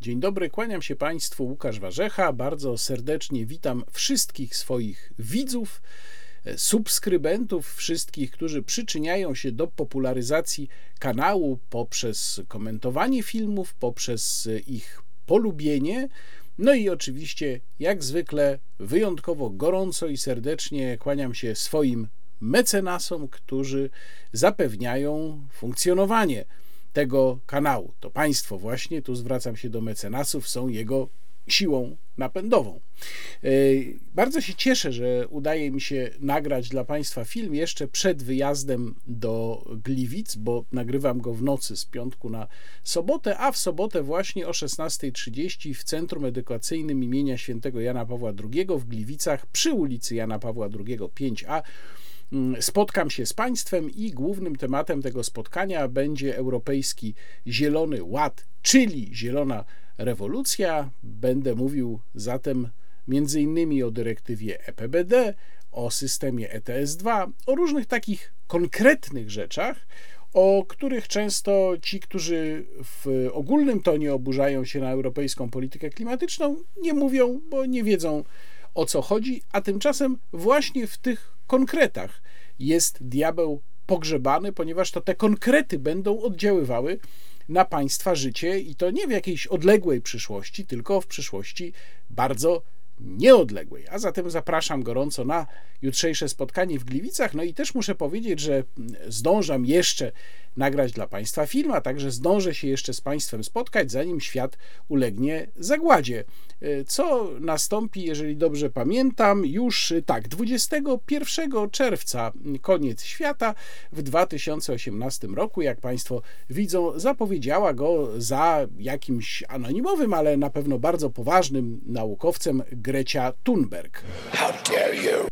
Dzień dobry, kłaniam się Państwu, Łukasz Warzecha. Bardzo serdecznie witam wszystkich swoich widzów, subskrybentów, wszystkich, którzy przyczyniają się do popularyzacji kanału poprzez komentowanie filmów, poprzez ich polubienie. No i oczywiście, jak zwykle, wyjątkowo gorąco i serdecznie kłaniam się swoim mecenasom, którzy zapewniają funkcjonowanie tego kanału. To państwo właśnie, tu zwracam się do mecenasów, są jego siłą napędową. E, bardzo się cieszę, że udaje mi się nagrać dla Państwa film jeszcze przed wyjazdem do Gliwic, bo nagrywam go w nocy z piątku na sobotę, a w sobotę właśnie o 16.30 w Centrum Edukacyjnym imienia świętego Jana Pawła II w Gliwicach przy ulicy Jana Pawła II 5A Mm, spotkam się z Państwem i głównym tematem tego spotkania będzie Europejski Zielony Ład, czyli Zielona Rewolucja. Będę mówił zatem innymi o dyrektywie EPBD, o systemie ETS2, o różnych takich konkretnych rzeczach, o których często ci, którzy w ogólnym tonie oburzają się na europejską politykę klimatyczną, nie mówią, bo nie wiedzą o co chodzi, a tymczasem właśnie w tych konkretach jest diabeł pogrzebany, ponieważ to te konkrety będą oddziaływały na państwa życie i to nie w jakiejś odległej przyszłości, tylko w przyszłości bardzo nieodległej. A zatem zapraszam gorąco na jutrzejsze spotkanie w Gliwicach. No i też muszę powiedzieć, że zdążam jeszcze nagrać dla Państwa film, a także zdążę się jeszcze z Państwem spotkać, zanim świat ulegnie zagładzie. E, co nastąpi, jeżeli dobrze pamiętam, już e, tak, 21 czerwca, koniec świata w 2018 roku, jak Państwo widzą, zapowiedziała go za jakimś anonimowym, ale na pewno bardzo poważnym naukowcem Grecia Thunberg.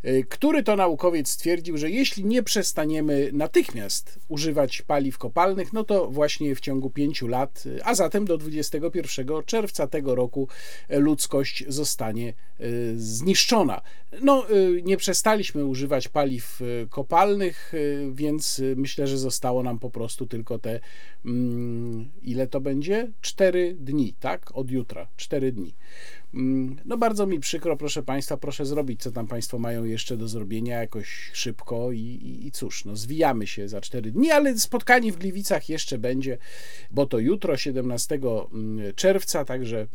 E, który to naukowiec stwierdził, że jeśli nie przestaniemy natychmiast używać paliw kopalnych, no to właśnie w ciągu pięciu lat, a zatem do 21 czerwca tego roku ludzkość zostanie e, zniszczona. No, e, nie przestaliśmy używać paliw kopalnych, więc myślę, że zostało nam po prostu tylko te, mm, ile to będzie? Cztery dni, tak? Od jutra, cztery dni. Mm, no bardzo mi przykro, proszę Państwa, proszę zrobić, co tam Państwo mają jeszcze do zrobienia jakoś szybko i, i, i cóż, no zwijamy się za cztery dni, ale spotkanie w Gliwicach jeszcze będzie, bo to jutro, 17 mm, czerwca, także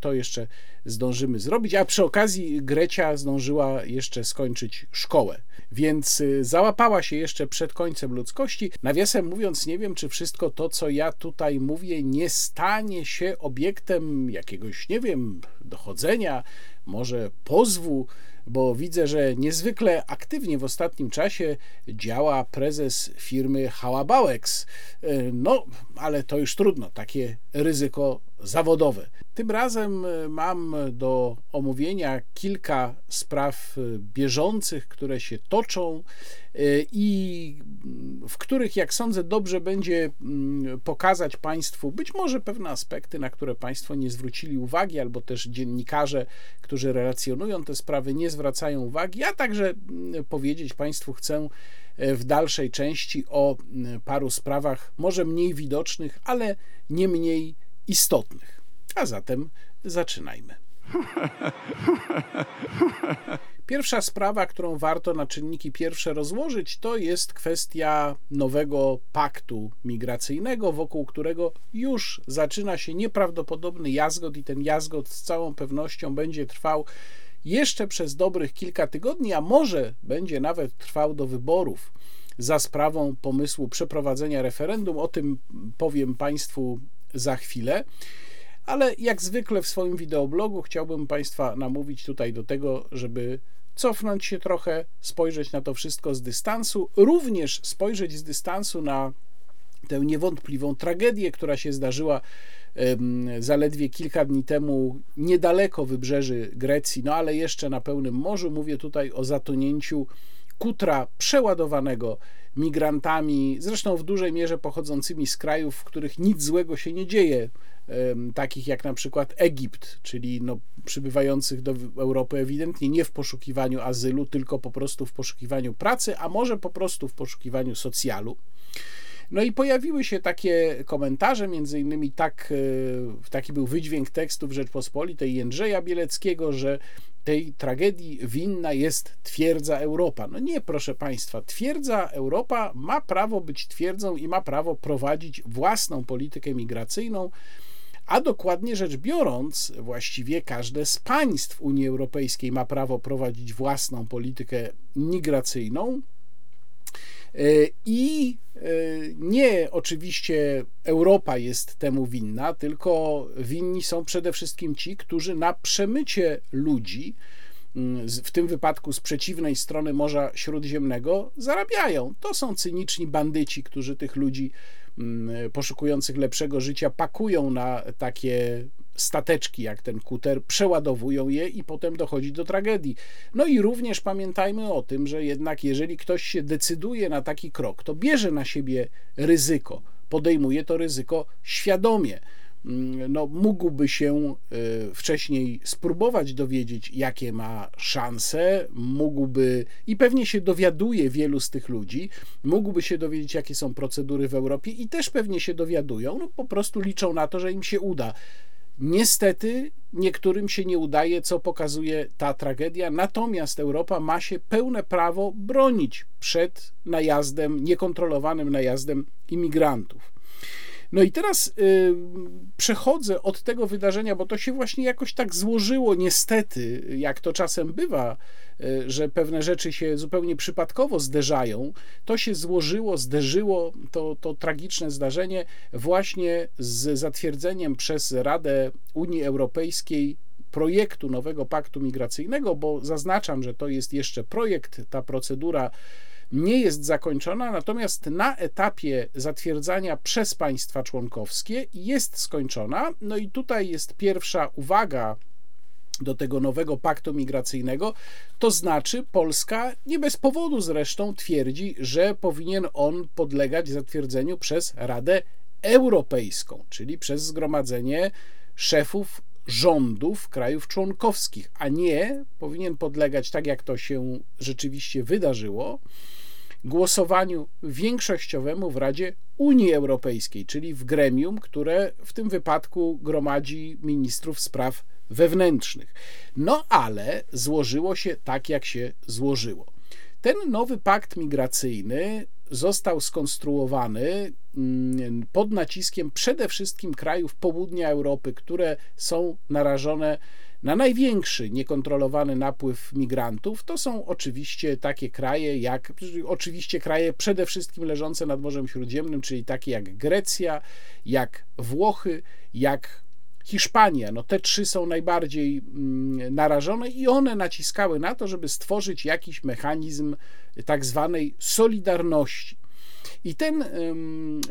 to jeszcze zdążymy zrobić. A przy okazji Grecia zdążyła jeszcze skończyć szkołę, więc y, załapała się jeszcze przed końcem ludzkości. Nawiasem mówiąc, nie wiem, czy wszystko to, co ja tutaj mówię, nie stanie się obiektem jakiegoś, nie wiem, dochodzenia, może pozwu bo widzę, że niezwykle aktywnie w ostatnim czasie działa prezes firmy Hałabałeks. No, ale to już trudno, takie ryzyko zawodowe. Tym razem e, mam do omówienia kilka spraw e, bieżących, które się toczą e, i w których, jak sądzę, dobrze będzie mm, pokazać Państwu być może pewne aspekty, na które Państwo nie zwrócili uwagi, albo też dziennikarze, którzy relacjonują te sprawy, nie zwracają uwagi, a także mm, powiedzieć Państwu chcę w dalszej części o paru sprawach, może mniej widocznych, ale nie mniej istotnych. A zatem zaczynajmy. Pierwsza sprawa, którą warto na czynniki pierwsze rozłożyć, to jest kwestia nowego paktu migracyjnego, wokół którego już zaczyna się nieprawdopodobny jazgot, i ten jazgot z całą pewnością będzie trwał jeszcze przez dobrych kilka tygodni, a może będzie nawet trwał do wyborów za sprawą pomysłu przeprowadzenia referendum. O tym powiem Państwu za chwilę. Ale jak zwykle w swoim wideoblogu chciałbym Państwa namówić tutaj do tego, żeby cofnąć się trochę, spojrzeć na to wszystko z dystansu, również spojrzeć z dystansu na tę niewątpliwą tragedię, która się zdarzyła zaledwie kilka dni temu niedaleko wybrzeży Grecji, no ale jeszcze na pełnym morzu. Mówię tutaj o zatonięciu kutra przeładowanego migrantami, zresztą w dużej mierze pochodzącymi z krajów, w których nic złego się nie dzieje, takich jak na przykład Egipt, czyli no, przybywających do Europy ewidentnie nie w poszukiwaniu azylu, tylko po prostu w poszukiwaniu pracy, a może po prostu w poszukiwaniu socjalu. No i pojawiły się takie komentarze, między innymi tak, taki był wydźwięk tekstu w Rzeczpospolitej Jędrzeja Bieleckiego, że tej tragedii winna jest twierdza Europa. No nie, proszę Państwa, twierdza Europa ma prawo być twierdzą i ma prawo prowadzić własną politykę migracyjną, a dokładnie rzecz biorąc, właściwie każde z państw Unii Europejskiej ma prawo prowadzić własną politykę migracyjną. E, I e, nie oczywiście Europa jest temu winna, tylko winni są przede wszystkim ci, którzy na przemycie ludzi, mm, w tym wypadku z przeciwnej strony Morza Śródziemnego, zarabiają. To są cyniczni bandyci, którzy tych ludzi mm, poszukujących lepszego życia pakują na takie stateczki jak ten kuter, przeładowują je i potem dochodzi do tragedii. No i również pamiętajmy o tym, że jednak jeżeli ktoś się decyduje na taki krok, to bierze na siebie ryzyko, podejmuje to ryzyko świadomie mm, no, mógłby się y, wcześniej spróbować dowiedzieć, jakie ma szanse, mógłby i pewnie się dowiaduje wielu z tych ludzi, mógłby się dowiedzieć, jakie są procedury w Europie i też pewnie się dowiadują, no po prostu liczą na to, że im się uda. Niestety niektórym się nie udaje, co pokazuje ta tragedia, natomiast Europa ma się pełne prawo bronić przed najazdem, niekontrolowanym najazdem imigrantów. No i teraz y, przechodzę od tego wydarzenia, bo to się właśnie jakoś tak złożyło, niestety, jak to czasem bywa, y, że pewne rzeczy się zupełnie przypadkowo zderzają. To się złożyło, zderzyło to, to tragiczne zdarzenie właśnie z zatwierdzeniem przez Radę Unii Europejskiej projektu nowego paktu migracyjnego, bo zaznaczam, że to jest jeszcze projekt, ta procedura nie jest zakończona, natomiast na etapie zatwierdzania przez państwa członkowskie jest skończona. No i tutaj jest pierwsza uwaga do tego nowego paktu migracyjnego, to znaczy Polska nie bez powodu zresztą twierdzi, że powinien on podlegać zatwierdzeniu przez Radę Europejską, czyli przez zgromadzenie szefów rządów krajów członkowskich, a nie powinien podlegać, tak jak to się rzeczywiście wydarzyło, głosowaniu większościowemu w Radzie Unii Europejskiej, czyli w gremium, które w tym wypadku gromadzi ministrów spraw wewnętrznych. No ale złożyło się tak, jak się złożyło. Ten nowy pakt migracyjny został skonstruowany mm, pod naciskiem przede wszystkim krajów południa Europy, które są narażone na największy niekontrolowany napływ migrantów. To są oczywiście takie kraje jak, oczywiście kraje przede wszystkim leżące nad Morzem Śródziemnym, czyli takie jak Grecja, jak Włochy, jak Hiszpania, no te trzy są najbardziej mm, narażone i one naciskały na to, żeby stworzyć jakiś mechanizm tak zwanej solidarności. I ten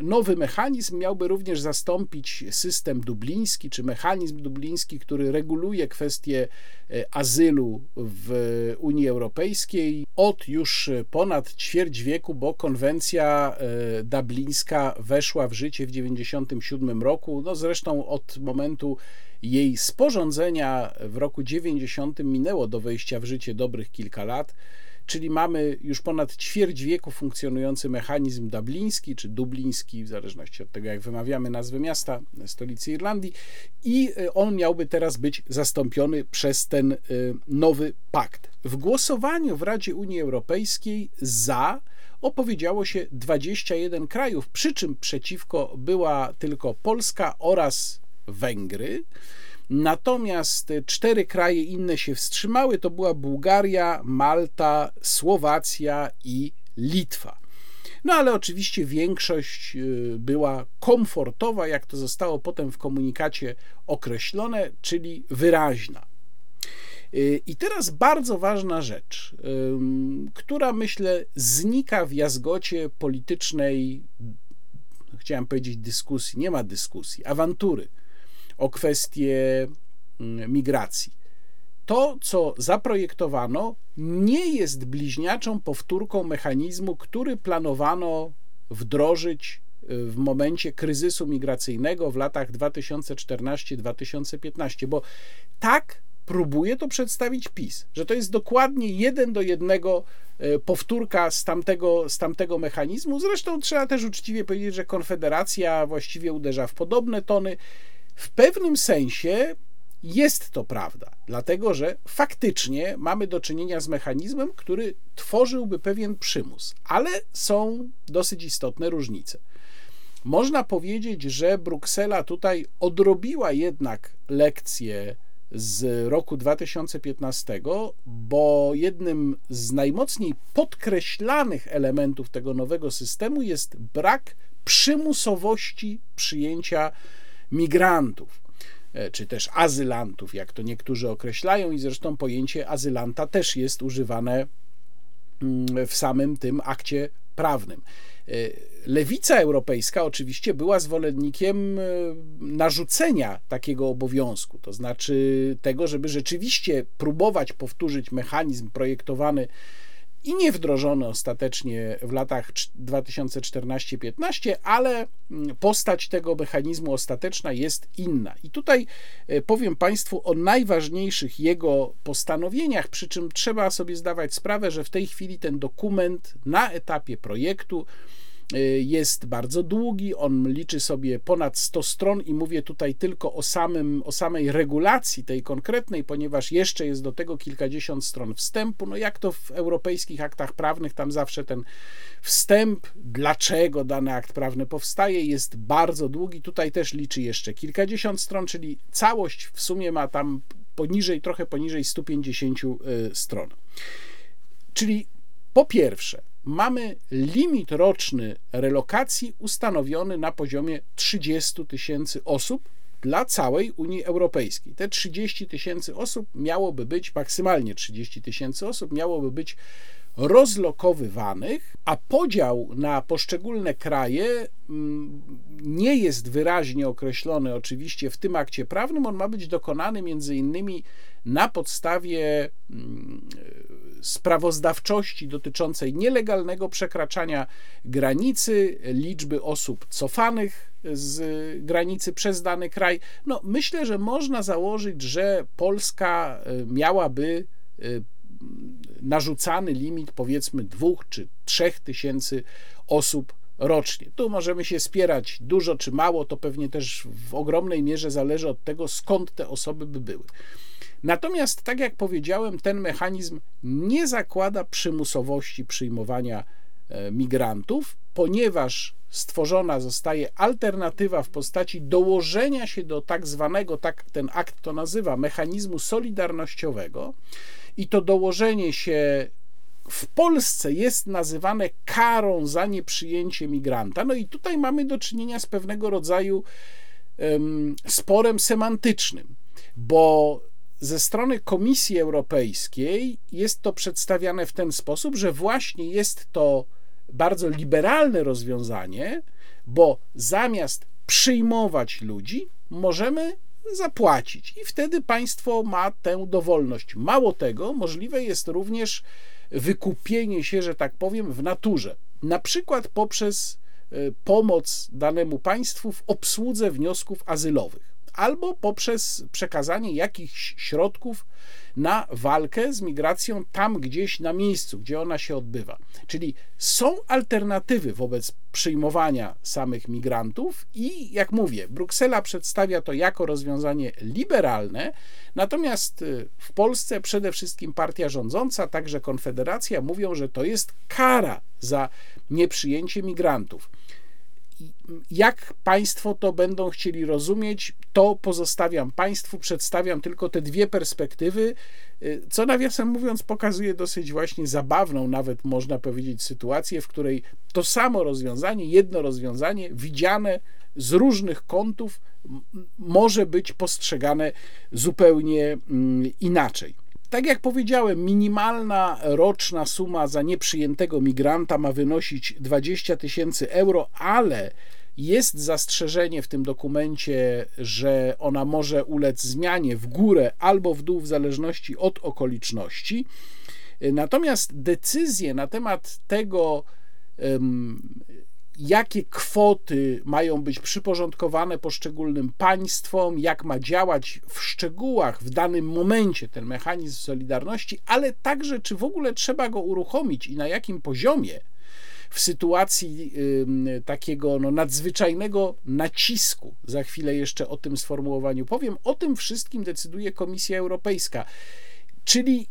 nowy mechanizm miałby również zastąpić system dubliński, czy mechanizm dubliński, który reguluje kwestie e, azylu w Unii Europejskiej od już ponad ćwierć wieku, bo konwencja e, dublińska weszła w życie w 1997 roku. No zresztą od momentu jej sporządzenia w roku 90 minęło do wejścia w życie dobrych kilka lat czyli mamy już ponad ćwierć wieku funkcjonujący mechanizm dubliński czy dubliński, w zależności od tego, jak wymawiamy nazwę miasta, stolicy Irlandii, i e, on miałby teraz być zastąpiony przez ten e, nowy pakt. W głosowaniu w Radzie Unii Europejskiej za opowiedziało się 21 krajów, przy czym przeciwko była tylko Polska oraz Węgry. Natomiast cztery kraje inne się wstrzymały, to była Bułgaria, Malta, Słowacja i Litwa. No ale oczywiście większość y, była komfortowa, jak to zostało potem w komunikacie określone, czyli wyraźna. Y, I teraz bardzo ważna rzecz, która myślę znika w jazgocie politycznej, chciałem powiedzieć dyskusji, nie ma dyskusji, awantury o kwestie mm, migracji. To, co zaprojektowano, nie jest bliźniaczą powtórką mechanizmu, który planowano wdrożyć y, w momencie kryzysu migracyjnego w latach 2014-2015, bo tak próbuje to przedstawić PiS, że to jest dokładnie jeden do jednego e, powtórka z tamtego, z tamtego mechanizmu. Zresztą trzeba też uczciwie powiedzieć, że Konfederacja właściwie uderza w podobne tony. W pewnym sensie jest to prawda, dlatego że faktycznie mamy do czynienia z mechanizmem, który tworzyłby pewien przymus, ale są dosyć istotne różnice. Można powiedzieć, że Bruksela tutaj odrobiła jednak lekcję z roku 2015, bo jednym z najmocniej podkreślanych elementów tego nowego systemu jest brak przymusowości przyjęcia migrantów, e, czy też azylantów, jak to niektórzy określają, i zresztą pojęcie azylanta też jest używane mm, w samym tym akcie prawnym. E, lewica europejska oczywiście była zwolennikiem e, narzucenia takiego obowiązku, to znaczy tego, żeby rzeczywiście próbować powtórzyć mechanizm projektowany i nie wdrożony ostatecznie w latach 2014-15, ale mm, postać tego mechanizmu ostateczna jest inna. I tutaj e, powiem Państwu o najważniejszych jego postanowieniach, przy czym trzeba sobie zdawać sprawę, że w tej chwili ten dokument na etapie projektu jest bardzo długi, on liczy sobie ponad 100 stron i mówię tutaj tylko o, samym, o samej regulacji tej konkretnej, ponieważ jeszcze jest do tego kilkadziesiąt stron wstępu. No jak to w europejskich aktach prawnych, tam zawsze ten wstęp, dlaczego dany akt prawny powstaje, jest bardzo długi. Tutaj też liczy jeszcze kilkadziesiąt stron, czyli całość w sumie ma tam poniżej, trochę poniżej 150 y, stron. Czyli po pierwsze, mamy limit roczny relokacji ustanowiony na poziomie 30 tysięcy osób dla całej Unii Europejskiej. Te 30 tysięcy osób miałoby być, maksymalnie 30 tysięcy osób miałoby być rozlokowywanych, a podział na poszczególne kraje mm, nie jest wyraźnie określony oczywiście w tym akcie prawnym. On ma być dokonany między innymi na podstawie mm, sprawozdawczości dotyczącej nielegalnego przekraczania granicy, liczby osób cofanych z granicy przez dany kraj. No, myślę, że można założyć, że Polska e, miałaby e, narzucany limit powiedzmy dwóch czy trzech tysięcy osób rocznie. Tu możemy się spierać dużo czy mało, to pewnie też w ogromnej mierze zależy od tego, skąd te osoby by były. Natomiast, tak jak powiedziałem, ten mechanizm nie zakłada przymusowości przyjmowania e, migrantów, ponieważ stworzona zostaje alternatywa w postaci dołożenia się do tak zwanego, tak ten akt to nazywa, mechanizmu solidarnościowego i to dołożenie się w Polsce jest nazywane karą za nieprzyjęcie migranta. No i tutaj mamy do czynienia z pewnego rodzaju um, sporem semantycznym, bo ze strony Komisji Europejskiej jest to przedstawiane w ten sposób, że właśnie jest to bardzo liberalne rozwiązanie, bo zamiast przyjmować ludzi, możemy zapłacić. I wtedy państwo ma tę dowolność. Mało tego, możliwe jest również wykupienie się, że tak powiem, w naturze, na przykład poprzez e, pomoc danemu państwu w obsłudze wniosków azylowych albo poprzez przekazanie jakichś środków na walkę z migracją tam gdzieś na miejscu, gdzie ona się odbywa. Czyli są alternatywy wobec przyjmowania samych migrantów i jak mówię, Bruksela przedstawia to jako rozwiązanie liberalne, natomiast y, w Polsce przede wszystkim partia rządząca, także Konfederacja mówią, że to jest kara za nieprzyjęcie migrantów. Jak Państwo to będą chcieli rozumieć, to pozostawiam Państwu, przedstawiam tylko te dwie perspektywy, y, co nawiasem mówiąc pokazuje dosyć właśnie zabawną, nawet można powiedzieć, sytuację, w której to samo rozwiązanie, jedno rozwiązanie, widziane z różnych kątów, może być postrzegane zupełnie mm, inaczej. Tak jak powiedziałem, minimalna roczna suma za nieprzyjętego migranta ma wynosić 20 tysięcy euro, ale jest zastrzeżenie w tym dokumencie, że ona może ulec zmianie w górę albo w dół, w zależności od okoliczności. Natomiast decyzje na temat tego, jakie kwoty mają być przyporządkowane poszczególnym państwom, jak ma działać w szczegółach w danym momencie ten mechanizm solidarności, ale także czy w ogóle trzeba go uruchomić i na jakim poziomie w sytuacji takiego no, nadzwyczajnego nacisku. Za chwilę jeszcze o tym sformułowaniu powiem. O tym wszystkim decyduje Komisja Europejska. Czyli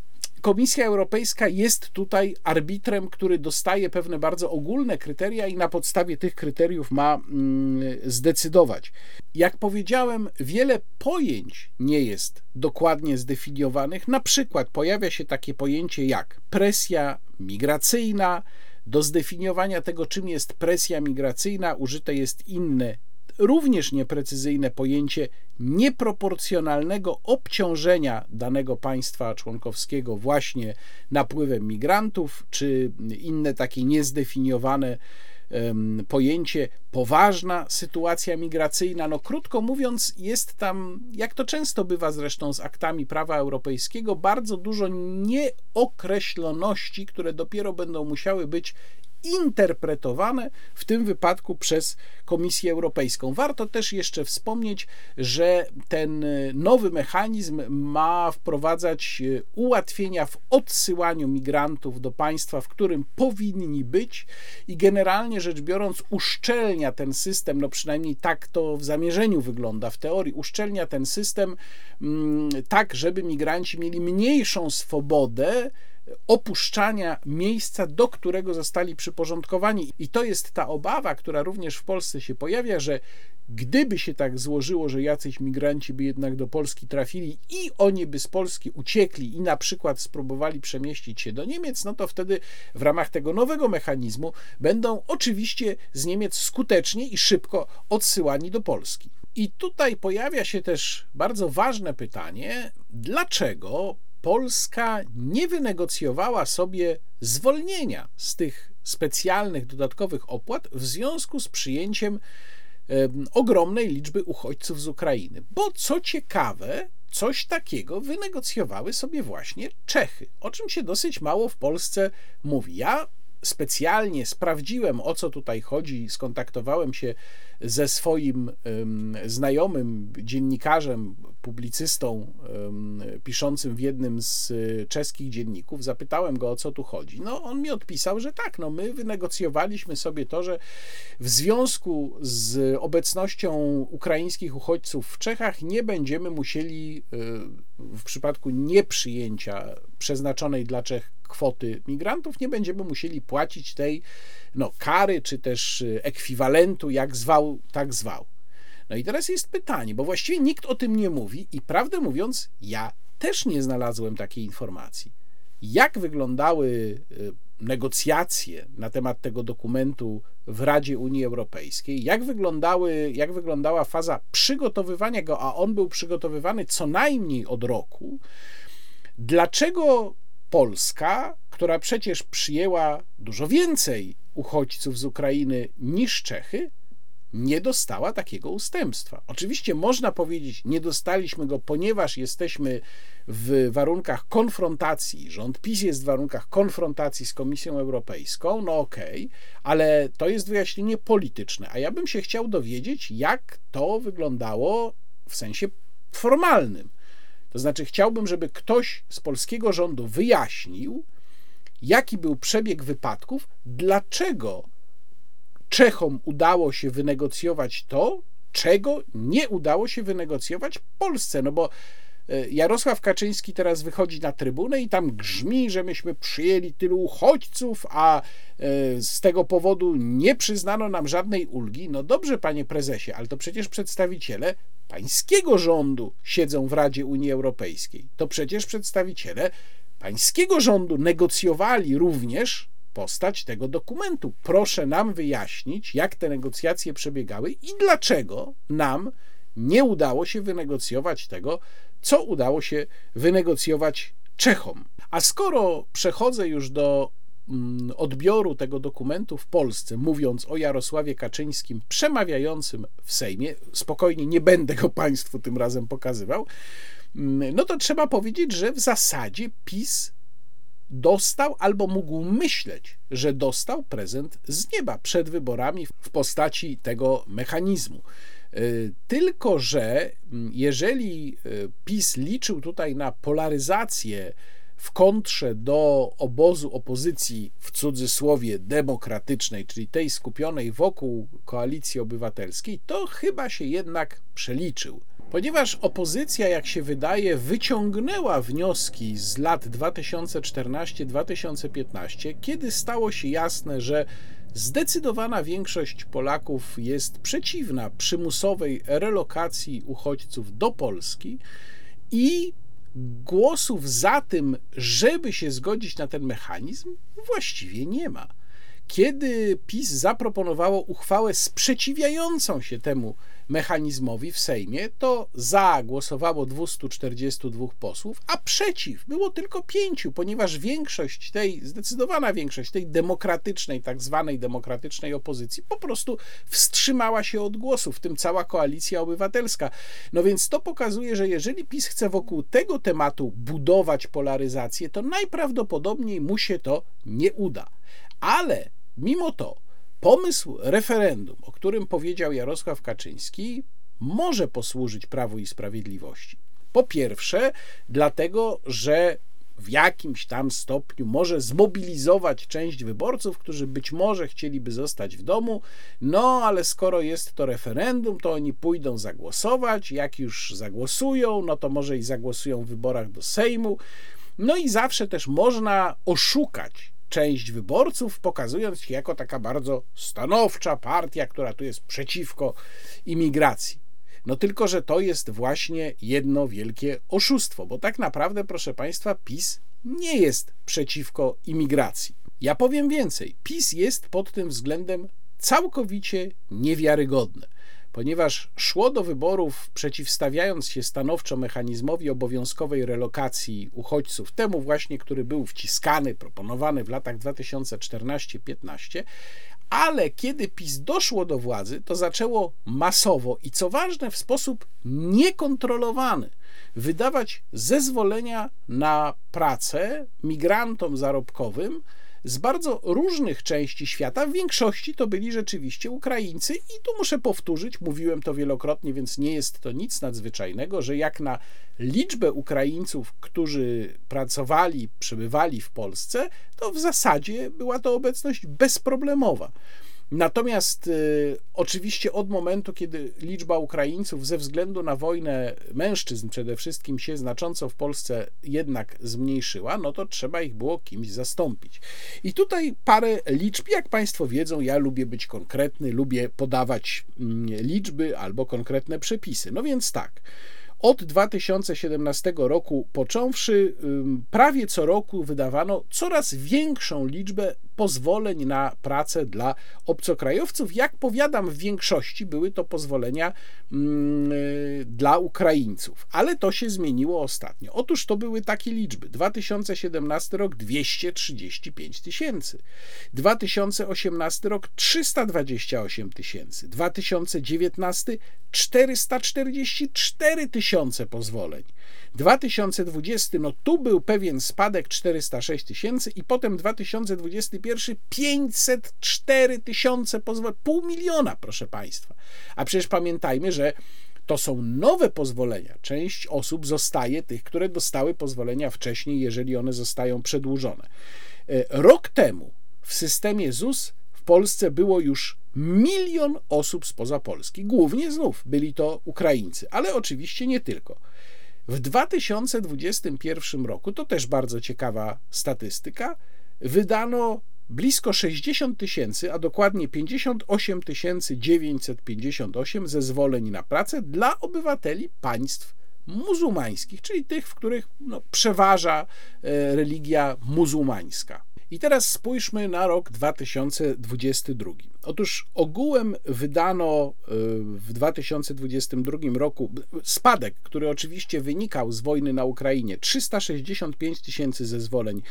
Komisja Europejska jest tutaj arbitrem, który dostaje pewne bardzo ogólne kryteria i na podstawie tych kryteriów ma mm, zdecydować. Jak powiedziałem, wiele pojęć nie jest dokładnie zdefiniowanych. Na przykład pojawia się takie pojęcie jak presja migracyjna. Do zdefiniowania tego, czym jest presja migracyjna, użyte jest inne również nieprecyzyjne pojęcie nieproporcjonalnego obciążenia danego państwa członkowskiego właśnie napływem migrantów, czy inne takie niezdefiniowane pojęcie poważna sytuacja migracyjna. No, krótko mówiąc, jest tam, jak to często bywa zresztą z aktami prawa europejskiego, bardzo dużo nieokreśloności, które dopiero będą musiały być interpretowane w tym wypadku przez Komisję Europejską. Warto też jeszcze wspomnieć, że ten nowy mechanizm ma wprowadzać e, ułatwienia w odsyłaniu migrantów do państwa, w którym powinni być i generalnie rzecz biorąc uszczelnia ten system, no przynajmniej tak to w zamierzeniu wygląda, w teorii uszczelnia ten system mm, tak, żeby migranci mieli mniejszą swobodę opuszczania miejsca, do którego zostali przyporządkowani. I to jest ta obawa, która również w Polsce się pojawia, że gdyby się tak złożyło, że jacyś migranci by jednak do Polski trafili i oni by z Polski uciekli i na przykład spróbowali przemieścić się do Niemiec, no to wtedy w ramach tego nowego mechanizmu będą oczywiście z Niemiec skutecznie i szybko odsyłani do Polski. I tutaj pojawia się też bardzo ważne pytanie, dlaczego Polska nie wynegocjowała sobie zwolnienia z tych specjalnych dodatkowych opłat w związku z przyjęciem ogromnej liczby uchodźców z Ukrainy. Bo co ciekawe, coś takiego wynegocjowały sobie właśnie Czechy, o czym się dosyć mało w Polsce mówi. Ja specjalnie sprawdziłem, o co tutaj chodzi, skontaktowałem się ze swoim znajomym dziennikarzem, publicystą piszącym w jednym z e, czeskich dzienników. Zapytałem go, o co tu chodzi. No, on mi odpisał, że tak, no my wynegocjowaliśmy sobie to, że w związku z obecnością ukraińskich uchodźców w Czechach nie będziemy musieli e, w przypadku nieprzyjęcia przeznaczonej dla Czech kwoty migrantów, nie będziemy musieli płacić tej no, kary, czy też e, ekwiwalentu, jak zwał, tak zwał. No i teraz jest pytanie, bo właściwie nikt o tym nie mówi i prawdę mówiąc, ja też nie znalazłem takiej informacji. Jak wyglądały y, negocjacje na temat tego dokumentu w Radzie Unii Europejskiej, jak, wyglądały, jak wyglądała faza przygotowywania go, a on był przygotowywany co najmniej od roku, dlaczego Polska, która przecież przyjęła dużo więcej uchodźców z Ukrainy niż Czechy, nie dostała takiego ustępstwa. Oczywiście można powiedzieć, nie dostaliśmy go, ponieważ jesteśmy w warunkach konfrontacji, rząd PiS jest w warunkach konfrontacji z Komisją Europejską, no okej, okay, ale to jest wyjaśnienie polityczne, a ja bym się chciał dowiedzieć, jak to wyglądało w sensie formalnym. To znaczy, chciałbym, żeby ktoś z polskiego rządu wyjaśnił, jaki był przebieg wypadków, dlaczego Czechom udało się wynegocjować to, czego nie udało się wynegocjować Polsce. No bo e, Jarosław Kaczyński teraz wychodzi na trybunę i tam grzmi, że myśmy przyjęli tylu uchodźców, a e, z tego powodu nie przyznano nam żadnej ulgi. No dobrze, panie prezesie, ale to przecież przedstawiciele pańskiego rządu siedzą w Radzie Unii Europejskiej. To przecież przedstawiciele pańskiego rządu negocjowali również postać tego dokumentu. Proszę nam wyjaśnić, jak te negocjacje przebiegały i dlaczego nam nie udało się wynegocjować tego, co udało się wynegocjować Czechom. A skoro przechodzę już do mm, odbioru tego dokumentu w Polsce, mówiąc o Jarosławie Kaczyńskim przemawiającym w Sejmie, spokojnie nie będę go Państwu tym razem pokazywał, mm, no to trzeba powiedzieć, że w zasadzie PiS dostał albo mógł myśleć, że dostał prezent z nieba przed wyborami w postaci tego mechanizmu. Y, tylko, że mm, jeżeli y, PiS liczył tutaj na polaryzację w kontrze do obozu opozycji w cudzysłowie demokratycznej, czyli tej skupionej wokół koalicji obywatelskiej, to chyba się jednak przeliczył. Ponieważ opozycja, jak się wydaje, wyciągnęła wnioski z lat 2014-2015, kiedy stało się jasne, że zdecydowana większość Polaków jest przeciwna przymusowej relokacji uchodźców do Polski i głosów za tym, żeby się zgodzić na ten mechanizm, właściwie nie ma. Kiedy PiS zaproponowało uchwałę sprzeciwiającą się temu mechanizmowi w Sejmie, to za głosowało 242 posłów, a przeciw było tylko pięciu, ponieważ większość tej, zdecydowana większość tej demokratycznej, tak zwanej demokratycznej opozycji po prostu wstrzymała się od głosu, w tym cała koalicja obywatelska. No więc to pokazuje, że jeżeli PiS chce wokół tego tematu budować polaryzację, to najprawdopodobniej mu się to nie uda. Ale mimo to Pomysł referendum, o którym powiedział Jarosław Kaczyński, może posłużyć Prawu i Sprawiedliwości. Po pierwsze, dlatego, że w jakimś tam stopniu może zmobilizować część wyborców, którzy być może chcieliby zostać w domu, no ale skoro jest to referendum, to oni pójdą zagłosować. Jak już zagłosują, no to może i zagłosują w wyborach do Sejmu. No i zawsze też można oszukać część wyborców, pokazując się jako taka bardzo stanowcza partia, która tu jest przeciwko imigracji. No tylko, że to jest właśnie jedno wielkie oszustwo, bo tak naprawdę, proszę Państwa, PiS nie jest przeciwko imigracji. Ja powiem więcej, PiS jest pod tym względem całkowicie niewiarygodne ponieważ szło do wyborów przeciwstawiając się stanowczo mechanizmowi obowiązkowej relokacji uchodźców, temu właśnie, który był wciskany, proponowany w latach 2014-15, ale kiedy PiS doszło do władzy, to zaczęło masowo i co ważne, w sposób niekontrolowany wydawać zezwolenia na pracę migrantom zarobkowym z bardzo różnych części świata. W większości to byli rzeczywiście Ukraińcy, i tu muszę powtórzyć, mówiłem to wielokrotnie, więc nie jest to nic nadzwyczajnego, że jak na liczbę Ukraińców, którzy pracowali, przebywali w Polsce, to w zasadzie była to obecność bezproblemowa. Natomiast y, oczywiście od momentu, kiedy liczba Ukraińców ze względu na wojnę mężczyzn przede wszystkim się znacząco w Polsce jednak zmniejszyła, no to trzeba ich było kimś zastąpić. I tutaj parę liczb, jak Państwo wiedzą, ja lubię być konkretny, lubię podawać mm, liczby albo konkretne przepisy. No więc tak. Od 2017 roku począwszy, prawie co roku wydawano coraz większą liczbę pozwoleń na pracę dla obcokrajowców. Jak powiadam, w większości były to pozwolenia dla Ukraińców, ale to się zmieniło ostatnio. Otóż to były takie liczby: 2017 rok 235 tysięcy, 2018 rok 328 tysięcy, 2019 444 tysiące pozwoleń. 2020, no tu był pewien spadek 406 tysięcy i potem 2021 504 tysiące pozwoleń, pół miliona, proszę Państwa. A przecież pamiętajmy, że to są nowe pozwolenia. Część osób zostaje tych, które dostały pozwolenia wcześniej, jeżeli one zostają przedłużone. E, rok temu w systemie ZUS w Polsce było już milion osób spoza Polski. Głównie znów byli to Ukraińcy, ale oczywiście nie tylko. W 2021 roku, to też bardzo ciekawa statystyka, wydano blisko 60 tysięcy, a dokładnie 58 958 zezwoleń na pracę dla obywateli państw muzułmańskich, czyli tych, w których no, przeważa e, religia muzułmańska. I teraz spójrzmy na rok 2022. Otóż ogółem wydano y, w 2022 roku spadek, który oczywiście wynikał z wojny na Ukrainie 365 tysięcy zezwoleń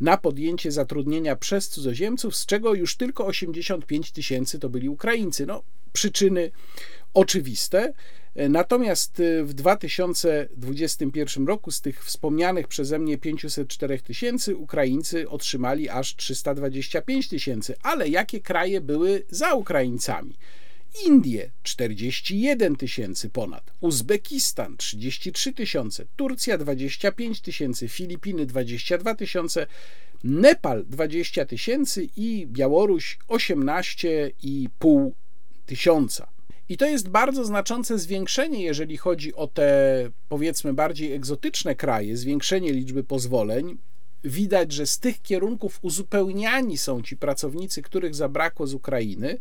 na podjęcie zatrudnienia przez cudzoziemców, z czego już tylko 85 tysięcy to byli Ukraińcy. No, przyczyny oczywiste. Natomiast w 2021 roku z tych wspomnianych przeze mnie 504 tysięcy Ukraińcy otrzymali aż 325 tysięcy. Ale jakie kraje były za Ukraińcami? Indie 41 tysięcy ponad, Uzbekistan 33 tysiące, Turcja 25 tysięcy, Filipiny 22 tysiące, Nepal 20 tysięcy i Białoruś 18,5 tysiąca. I to jest bardzo znaczące zwiększenie, jeżeli chodzi o te powiedzmy bardziej egzotyczne kraje, zwiększenie liczby pozwoleń. Widać, że z tych kierunków uzupełniani są ci pracownicy, których zabrakło z Ukrainy.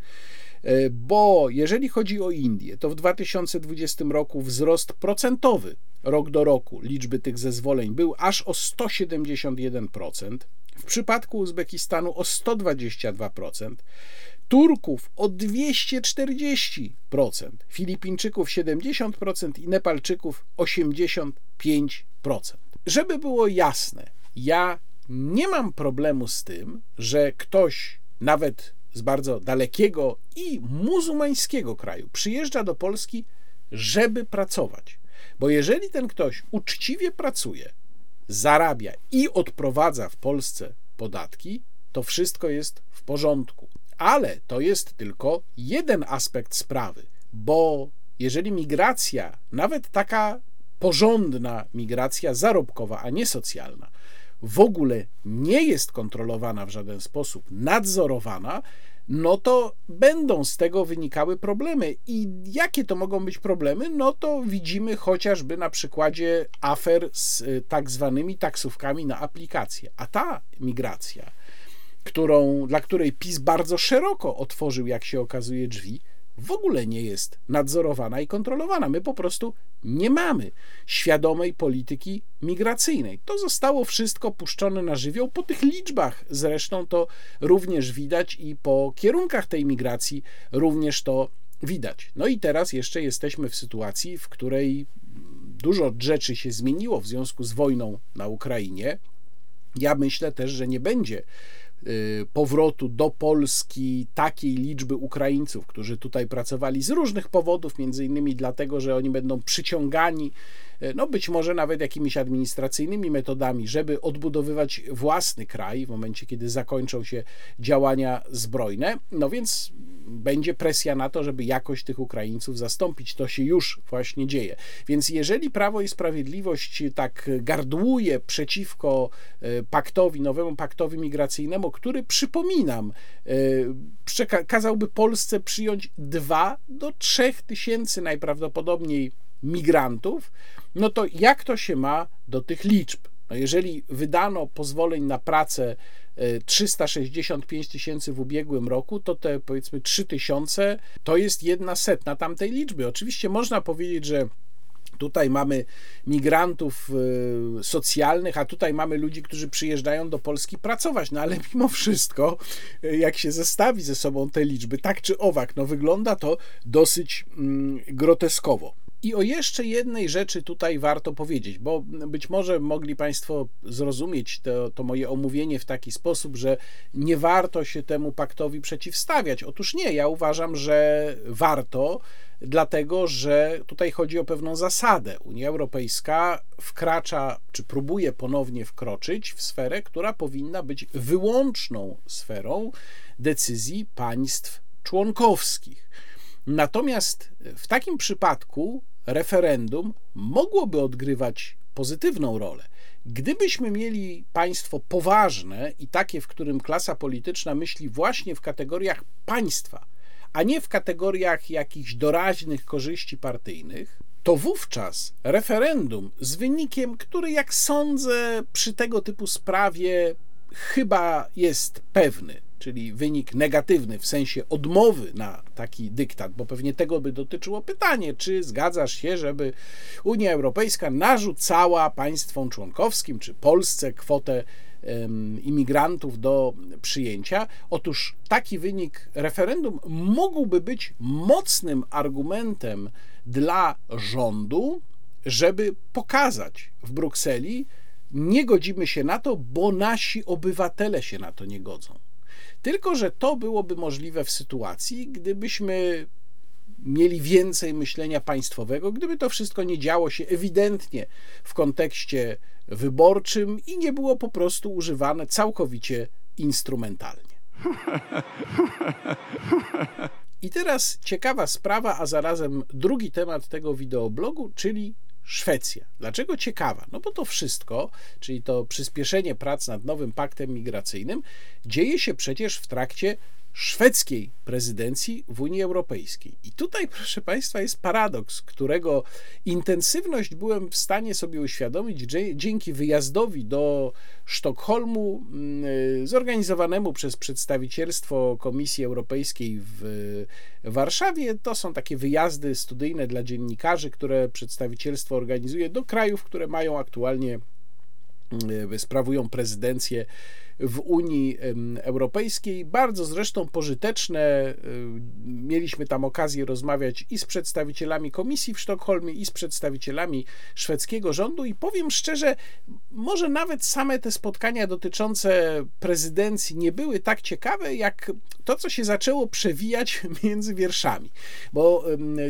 E, bo jeżeli chodzi o Indię, to w 2020 roku wzrost procentowy rok do roku liczby tych zezwoleń był aż o 171%, w przypadku Uzbekistanu o 122%, Turków o 240%, Filipińczyków 70% i Nepalczyków 85%. Żeby było jasne, ja nie mam problemu z tym, że ktoś nawet z bardzo dalekiego i muzułmańskiego kraju przyjeżdża do Polski, żeby pracować. Bo jeżeli ten ktoś uczciwie pracuje, zarabia i odprowadza w Polsce podatki, to wszystko jest w porządku. Ale to jest tylko jeden aspekt sprawy, bo jeżeli migracja, nawet taka porządna migracja zarobkowa, a nie socjalna, w ogóle nie jest kontrolowana w żaden sposób, nadzorowana, no to będą z tego wynikały problemy. I jakie to mogą być problemy? No to widzimy chociażby na przykładzie afer z y, tak zwanymi taksówkami na aplikacje. A ta migracja, którą, dla której PiS bardzo szeroko otworzył, jak się okazuje, drzwi, w ogóle nie jest nadzorowana i kontrolowana. My po prostu nie mamy świadomej polityki migracyjnej. To zostało wszystko puszczone na żywioł. Po tych liczbach zresztą to również widać i po kierunkach tej migracji również to widać. No i teraz jeszcze jesteśmy w sytuacji, w której dużo rzeczy się zmieniło w związku z wojną na Ukrainie. Ja myślę też, że nie będzie powrotu do Polski takiej liczby Ukraińców, którzy tutaj pracowali z różnych powodów, między innymi dlatego, że oni będą przyciągani no być może nawet jakimiś administracyjnymi metodami, żeby odbudowywać własny kraj w momencie, kiedy zakończą się działania zbrojne. No więc będzie presja na to, żeby jakoś tych Ukraińców zastąpić. To się już właśnie dzieje. Więc jeżeli Prawo i Sprawiedliwość tak gardłuje przeciwko e, paktowi, nowemu paktowi migracyjnemu, który przypominam, e, kazałby Polsce przyjąć 2 do 3 tysięcy najprawdopodobniej migrantów, no to jak to się ma do tych liczb? No jeżeli wydano pozwoleń na pracę 365 e, tysięcy w ubiegłym roku, to te powiedzmy 3 tysiące to jest jedna setna tamtej liczby. Oczywiście można powiedzieć, że Tutaj mamy migrantów e, socjalnych, a tutaj mamy ludzi, którzy przyjeżdżają do Polski pracować. No ale mimo wszystko, e, jak się zestawi ze sobą te liczby, tak czy owak, no wygląda to dosyć mm, groteskowo. I o jeszcze jednej rzeczy tutaj warto powiedzieć, bo być może mogli Państwo zrozumieć to, to, moje omówienie w taki sposób, że nie warto się temu paktowi przeciwstawiać. Otóż nie, ja uważam, że warto, dlatego że tutaj chodzi o pewną zasadę. Unia Europejska wkracza, czy próbuje ponownie wkroczyć w sferę, która powinna być wyłączną sferą decyzji państw członkowskich. Natomiast w takim przypadku referendum mogłoby odgrywać pozytywną rolę. Gdybyśmy mieli państwo poważne i takie, w którym klasa polityczna myśli właśnie w kategoriach państwa, a nie w kategoriach jakichś doraźnych korzyści partyjnych, to wówczas referendum z wynikiem, który, jak sądzę, przy tego typu sprawie chyba jest pewny, czyli wynik negatywny w sensie odmowy na taki dyktat, bo pewnie tego by dotyczyło pytanie, czy zgadzasz się, żeby Unia Europejska narzucała państwom członkowskim czy Polsce kwotę imigrantów do przyjęcia. Otóż taki wynik referendum mógłby być mocnym argumentem dla rządu, żeby pokazać w Brukseli, nie godzimy się na to, bo nasi obywatele się na to nie godzą. Tylko, że to byłoby możliwe w sytuacji, gdybyśmy mieli więcej myślenia państwowego, gdyby to wszystko nie działo się ewidentnie w kontekście wyborczym i nie było po prostu używane całkowicie instrumentalnie. I teraz ciekawa sprawa, a zarazem drugi temat tego wideoblogu, czyli Szwecja. Dlaczego ciekawa? No bo to wszystko, czyli to przyspieszenie prac nad nowym paktem migracyjnym, dzieje się przecież w trakcie szwedzkiej prezydencji w Unii Europejskiej. I tutaj, proszę Państwa, jest paradoks, którego intensywność byłem w stanie sobie uświadomić dzięki wyjazdowi do Sztokholmu, mm, zorganizowanemu przez przedstawicielstwo Komisji Europejskiej w Warszawie. To są takie wyjazdy studyjne dla dziennikarzy, które przedstawicielstwo organizuje do krajów, które mają aktualnie mm, sprawują prezydencję w Unii Europejskiej. Bardzo zresztą pożyteczne. Mieliśmy tam okazję rozmawiać i z przedstawicielami komisji w Sztokholmie, i z przedstawicielami szwedzkiego rządu. I powiem szczerze, może nawet same te spotkania dotyczące prezydencji nie były tak ciekawe, jak to, co się zaczęło przewijać między wierszami. Bo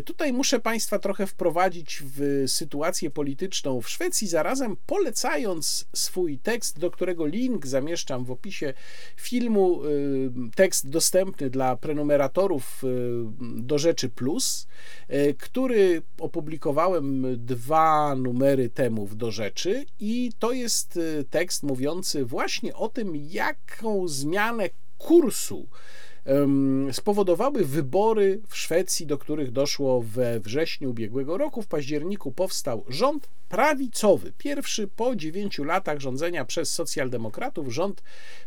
tutaj muszę Państwa trochę wprowadzić w sytuację polityczną w Szwecji, zarazem polecając swój tekst, do którego link zamieszczam w opisie filmu tekst dostępny dla prenumeratorów do rzeczy plus, y, który opublikowałem dwa numery temu w do rzeczy i to jest tekst mówiący właśnie o tym, jaką zmianę kursu spowodowały wybory w Szwecji, do których doszło we wrześniu ubiegłego roku. W październiku powstał rząd prawicowy. Pierwszy po dziewięciu latach rządzenia przez socjaldemokratów rząd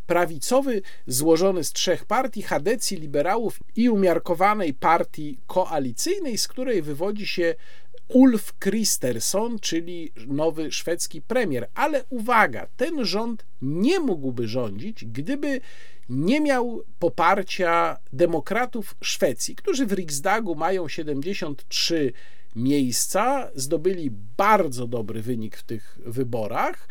prawicowy złożony z trzech partii, Hadecji, liberałów i umiarkowanej partii koalicyjnej, z której wywodzi się Ulf Kristersson, czyli nowy szwedzki premier. Ale uwaga, ten rząd nie mógłby rządzić, gdyby nie miał poparcia demokratów Szwecji, którzy w Riksdagu mają 73 miejsca, zdobyli bardzo dobry wynik w tych wyborach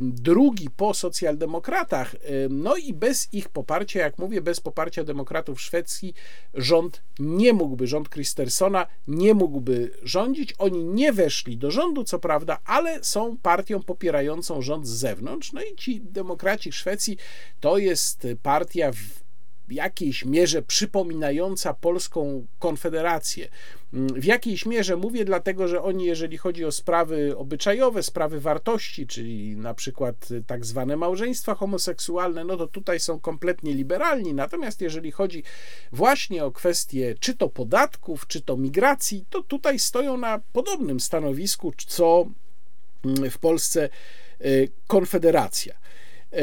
drugi po socjaldemokratach. No i bez ich poparcia, jak mówię, bez poparcia demokratów szwedzkich, rząd nie mógłby, rząd Christersona nie mógłby rządzić. Oni nie weszli do rządu, co prawda, ale są partią popierającą rząd z zewnątrz. No i ci demokraci Szwecji to jest partia w w jakiejś mierze przypominająca polską konfederację. W jakiejś mierze mówię, dlatego że oni, jeżeli chodzi o sprawy obyczajowe, sprawy wartości, czyli na przykład tak zwane małżeństwa homoseksualne, no to tutaj są kompletnie liberalni. Natomiast jeżeli chodzi właśnie o kwestie czy to podatków, czy to migracji, to tutaj stoją na podobnym stanowisku, co w Polsce e, Konfederacja. E,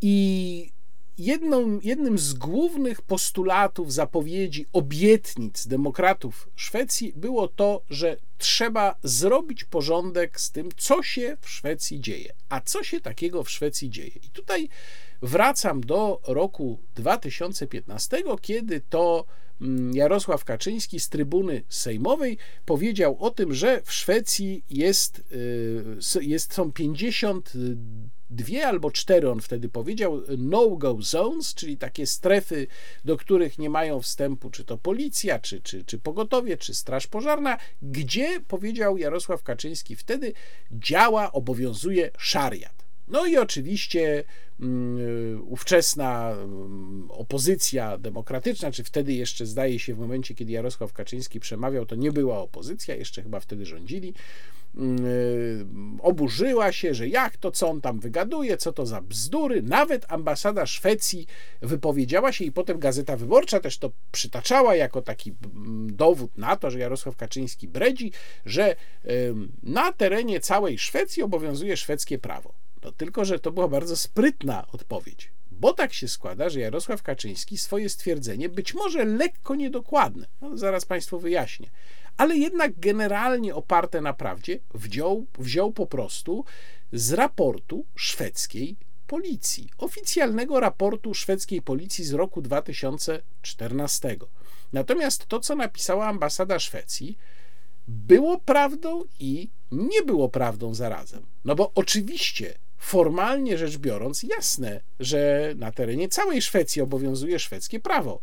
I jedną, jednym z głównych postulatów, zapowiedzi, obietnic demokratów Szwecji było to, że trzeba zrobić porządek z tym, co się w Szwecji dzieje. A co się takiego w Szwecji dzieje? I tutaj wracam do roku 2015, kiedy to mm, Jarosław Kaczyński z trybuny sejmowej powiedział o tym, że w Szwecji jest, y, jest są 50 dwie albo cztery, on wtedy powiedział, no-go zones, czyli takie strefy, do których nie mają wstępu czy to policja, czy, czy, czy pogotowie, czy straż pożarna, gdzie, powiedział Jarosław Kaczyński, wtedy działa, obowiązuje szariat. No i oczywiście um, ówczesna um, opozycja demokratyczna, czy wtedy jeszcze zdaje się w momencie, kiedy Jarosław Kaczyński przemawiał, to nie była opozycja, jeszcze chyba wtedy rządzili, Y, oburzyła się, że jak to, co on tam wygaduje, co to za bzdury. Nawet ambasada Szwecji wypowiedziała się i potem Gazeta Wyborcza też to przytaczała jako taki mm, dowód na to, że Jarosław Kaczyński bredzi, że na terenie całej Szwecji obowiązuje szwedzkie prawo. No tylko, że to była bardzo sprytna odpowiedź. Bo tak się składa, że Jarosław Kaczyński swoje stwierdzenie, być może lekko niedokładne, no zaraz Państwu wyjaśnię, ale jednak generalnie oparte na prawdzie, wziął, wziął po prostu z raportu szwedzkiej policji, oficjalnego raportu szwedzkiej policji z roku 2014. Natomiast to, co napisała ambasada Szwecji, było prawdą i nie było prawdą zarazem. No bo oczywiście, formalnie rzecz biorąc, jasne, że na terenie całej Szwecji obowiązuje szwedzkie prawo.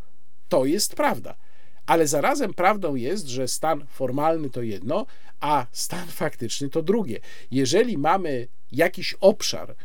To jest prawda Ale zarazem prawdą jest, że stan formalny to jedno, a stan faktyczny to drugie. Jeżeli mamy jakiś obszar,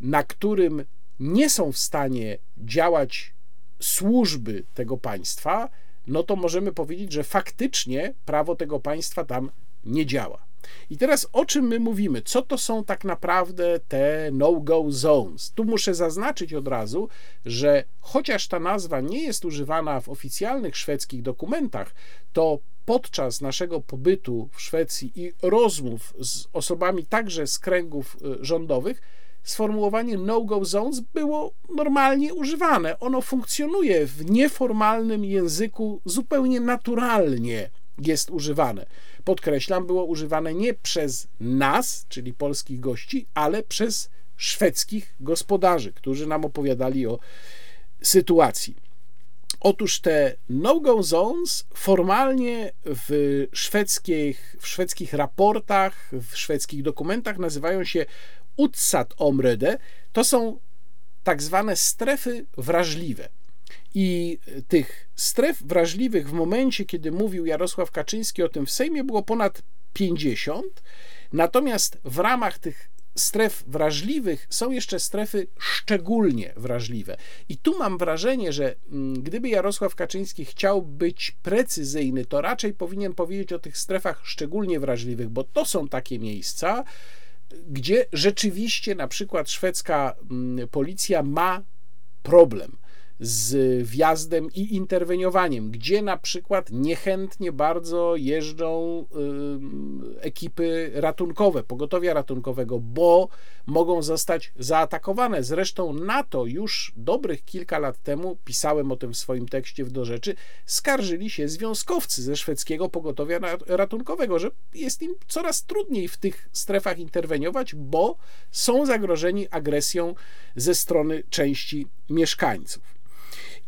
na którym nie są w stanie działać służby tego państwa, no to możemy powiedzieć, że faktycznie prawo tego państwa tam nie działa. I teraz o czym my mówimy? Co to są tak naprawdę te no-go zones? Tu muszę zaznaczyć od razu, że chociaż ta nazwa nie jest używana w oficjalnych szwedzkich dokumentach, to podczas naszego pobytu w Szwecji i rozmów z osobami także z kręgów y, rządowych, sformułowanie no-go zones było normalnie używane. Ono funkcjonuje w nieformalnym języku zupełnie naturalnie jest używane. Podkreślam, było używane nie przez nas, czyli polskich gości, ale przez szwedzkich gospodarzy, którzy nam opowiadali o sytuacji. Otóż te no-go zones formalnie w szwedzkich, w szwedzkich raportach, w szwedzkich dokumentach nazywają się utsatt omröde. To są tak zwane strefy wrażliwe. I tych stref wrażliwych w momencie, kiedy mówił Jarosław Kaczyński o tym w Sejmie, było ponad 50. Natomiast w ramach tych stref wrażliwych są jeszcze strefy szczególnie wrażliwe. I tu mam wrażenie, że mm, gdyby Jarosław Kaczyński chciał być precyzyjny, to raczej powinien powiedzieć o tych strefach szczególnie wrażliwych, bo to są takie miejsca, gdzie rzeczywiście na przykład szwedzka mm, policja ma problem z wjazdem i interweniowaniem, gdzie na przykład niechętnie bardzo jeżdżą ekipy ratunkowe, pogotowia ratunkowego, bo mogą zostać zaatakowane. Zresztą na to już dobrych kilka lat temu, pisałem o tym w swoim tekście w Do Rzeczy, skarżyli się związkowcy ze szwedzkiego pogotowia ratunkowego, że jest im coraz trudniej w tych strefach interweniować, bo są zagrożeni agresją ze strony części mieszkańców.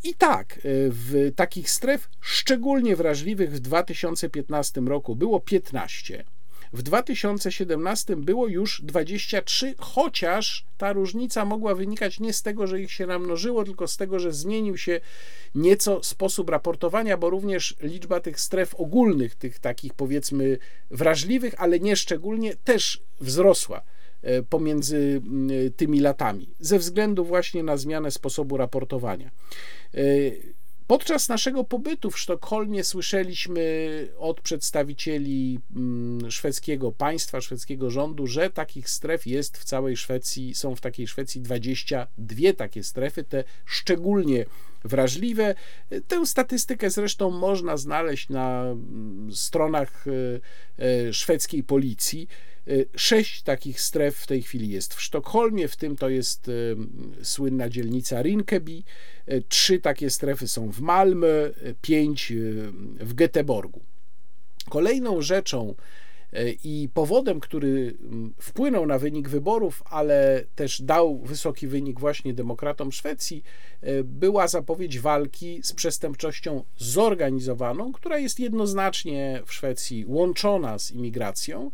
I tak, e, w takich stref szczególnie wrażliwych w 2015 roku było 15. W 2017 było już 23, chociaż ta różnica mogła wynikać nie z tego, że ich się namnożyło, tylko z tego, że zmienił się nieco sposób raportowania, bo również liczba tych stref ogólnych, tych takich powiedzmy wrażliwych, ale nie szczególnie, też wzrosła. E, pomiędzy tymi latami, ze względu właśnie na zmianę sposobu raportowania. E, podczas naszego pobytu w Sztokholmie słyszeliśmy od przedstawicieli szwedzkiego państwa, szwedzkiego rządu, że takich stref jest w całej Szwecji, są w takiej Szwecji 22 takie strefy, te szczególnie wrażliwe. Tę statystykę zresztą można znaleźć na stronach e, szwedzkiej policji. Y, sześć takich stref w tej chwili jest w Sztokholmie, w tym to jest y, słynna dzielnica Rinkeby. Y, trzy takie strefy są w Malmö, pięć w Göteborgu. Kolejną rzeczą i powodem, który mm, wpłynął na wynik wyborów, ale też dał wysoki wynik właśnie demokratom Szwecji, była zapowiedź walki z przestępczością zorganizowaną, która jest jednoznacznie w Szwecji łączona z imigracją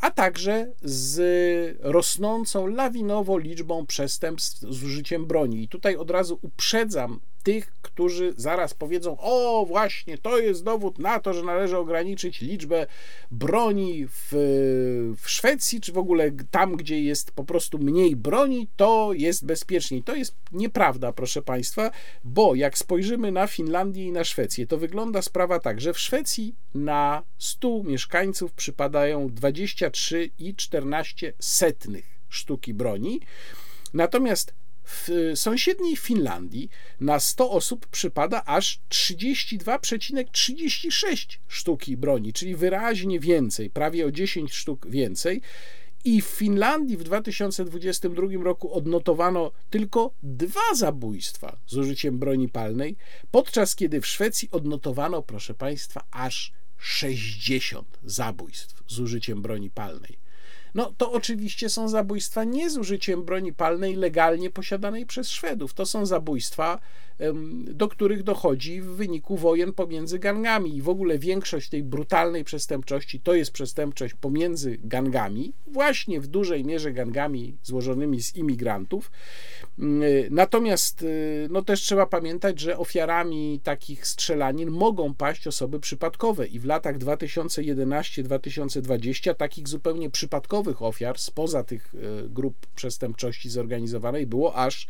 a także z rosnącą lawinowo liczbą przestępstw z użyciem broni. I tutaj od razu uprzedzam tych, którzy zaraz powiedzą: O, właśnie, to jest dowód na to, że należy ograniczyć liczbę broni w, w Szwecji, czy w ogóle tam, gdzie jest po prostu mniej broni, to jest bezpieczniej. To jest nieprawda, proszę Państwa, bo jak spojrzymy na Finlandię i na Szwecję, to wygląda sprawa tak, że w Szwecji na 100 mieszkańców przypadają 23,14 setnych sztuki broni. Natomiast w sąsiedniej Finlandii na 100 osób przypada aż 32,36 sztuki broni, czyli wyraźnie więcej, prawie o 10 sztuk więcej. I w Finlandii w 2022 roku odnotowano tylko dwa zabójstwa z użyciem broni palnej, podczas kiedy w Szwecji odnotowano, proszę Państwa, aż 60 zabójstw z użyciem broni palnej. No to oczywiście są zabójstwa nie z użyciem broni palnej legalnie posiadanej przez Szwedów. To są zabójstwa, do których dochodzi w wyniku wojen pomiędzy gangami. I w ogóle większość tej brutalnej przestępczości to jest przestępczość pomiędzy gangami, właśnie w dużej mierze gangami złożonymi z imigrantów. Mm, natomiast y, no też trzeba pamiętać, że ofiarami takich strzelanin mogą paść osoby przypadkowe i w latach 2011-2020 takich zupełnie przypadkowych ofiar spoza tych y, grup przestępczości zorganizowanej było aż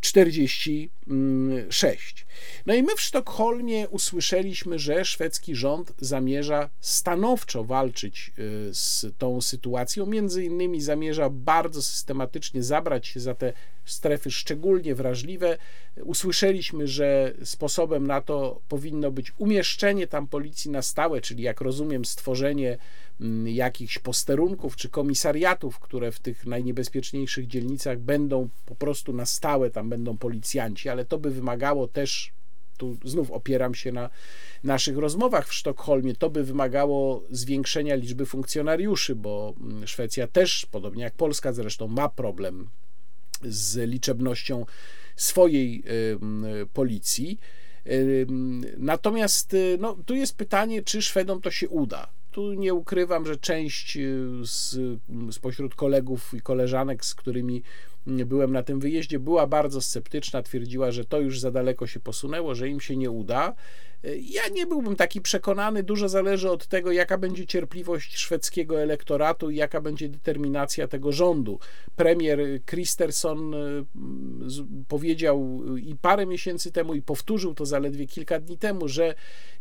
46. No i my w Sztokholmie usłyszeliśmy, że szwedzki rząd zamierza stanowczo walczyć y, z tą sytuacją. Między innymi zamierza bardzo systematycznie zabrać się za te strefy szczególnie wrażliwe. Usłyszeliśmy, że sposobem na to powinno być umieszczenie tam policji na stałe, czyli jak rozumiem, stworzenie jakichś posterunków czy komisariatów, które w tych najniebezpieczniejszych dzielnicach będą po prostu na stałe, tam będą policjanci, ale to by wymagało też tu znów opieram się na naszych rozmowach w Sztokholmie, to by wymagało zwiększenia liczby funkcjonariuszy, bo mm, Szwecja też, podobnie jak Polska zresztą, ma problem z liczebnością swojej policji. Natomiast y, no, tu jest pytanie, czy Szwedom to się uda. Tu nie ukrywam, że część y, z, spośród kolegów i koleżanek, z którymi byłem na tym wyjeździe, była bardzo sceptyczna, twierdziła, że to już za daleko się posunęło, że im się nie uda. Ja nie byłbym taki przekonany, dużo zależy od tego, jaka będzie cierpliwość szwedzkiego elektoratu i jaka będzie determinacja tego rządu. Premier Kristersson y, powiedział i parę miesięcy temu, i powtórzył to zaledwie kilka dni temu, że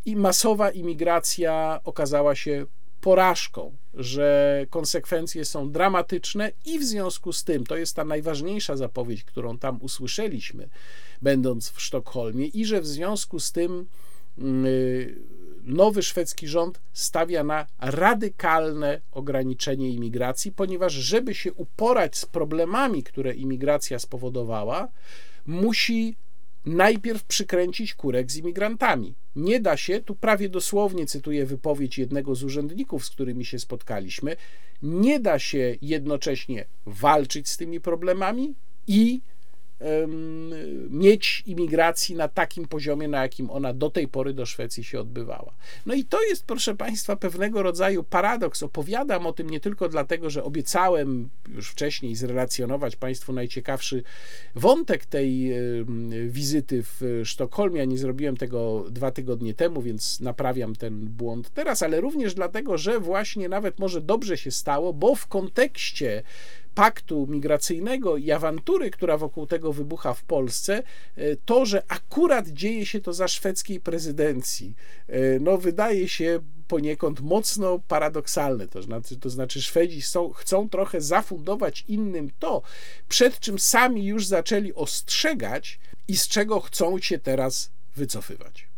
i masowa imigracja okazała się porażką, że konsekwencje są dramatyczne i w związku z tym, to jest ta najważniejsza zapowiedź, którą tam usłyszeliśmy, będąc w Sztokholmie, i że w związku z tym mm, y, nowy szwedzki rząd stawia na radykalne ograniczenie imigracji, ponieważ żeby się uporać z problemami, które imigracja spowodowała, musi najpierw przykręcić kurek z imigrantami. Nie da się, tu prawie dosłownie cytuję wypowiedź jednego z urzędników, z którymi się spotkaliśmy, nie da się jednocześnie walczyć z tymi problemami i mieć imigracji na takim poziomie, na jakim ona do tej pory do Szwecji się odbywała. No i to jest, proszę Państwa, pewnego rodzaju paradoks. Opowiadam o tym nie tylko dlatego, że obiecałem już wcześniej zrelacjonować Państwu najciekawszy wątek tej wizyty w Sztokholmie, a nie zrobiłem tego dwa tygodnie temu, więc naprawiam ten błąd teraz, ale również dlatego, że właśnie nawet może dobrze się stało, bo w kontekście paktu migracyjnego i awantury, która wokół tego wybucha w Polsce, e, to, że akurat dzieje się to za szwedzkiej prezydencji, e, no wydaje się poniekąd mocno paradoksalne. To znaczy, to znaczy Szwedzi są, chcą trochę zafundować innym to, przed czym sami już zaczęli ostrzegać i z czego chcą się teraz wycofywać.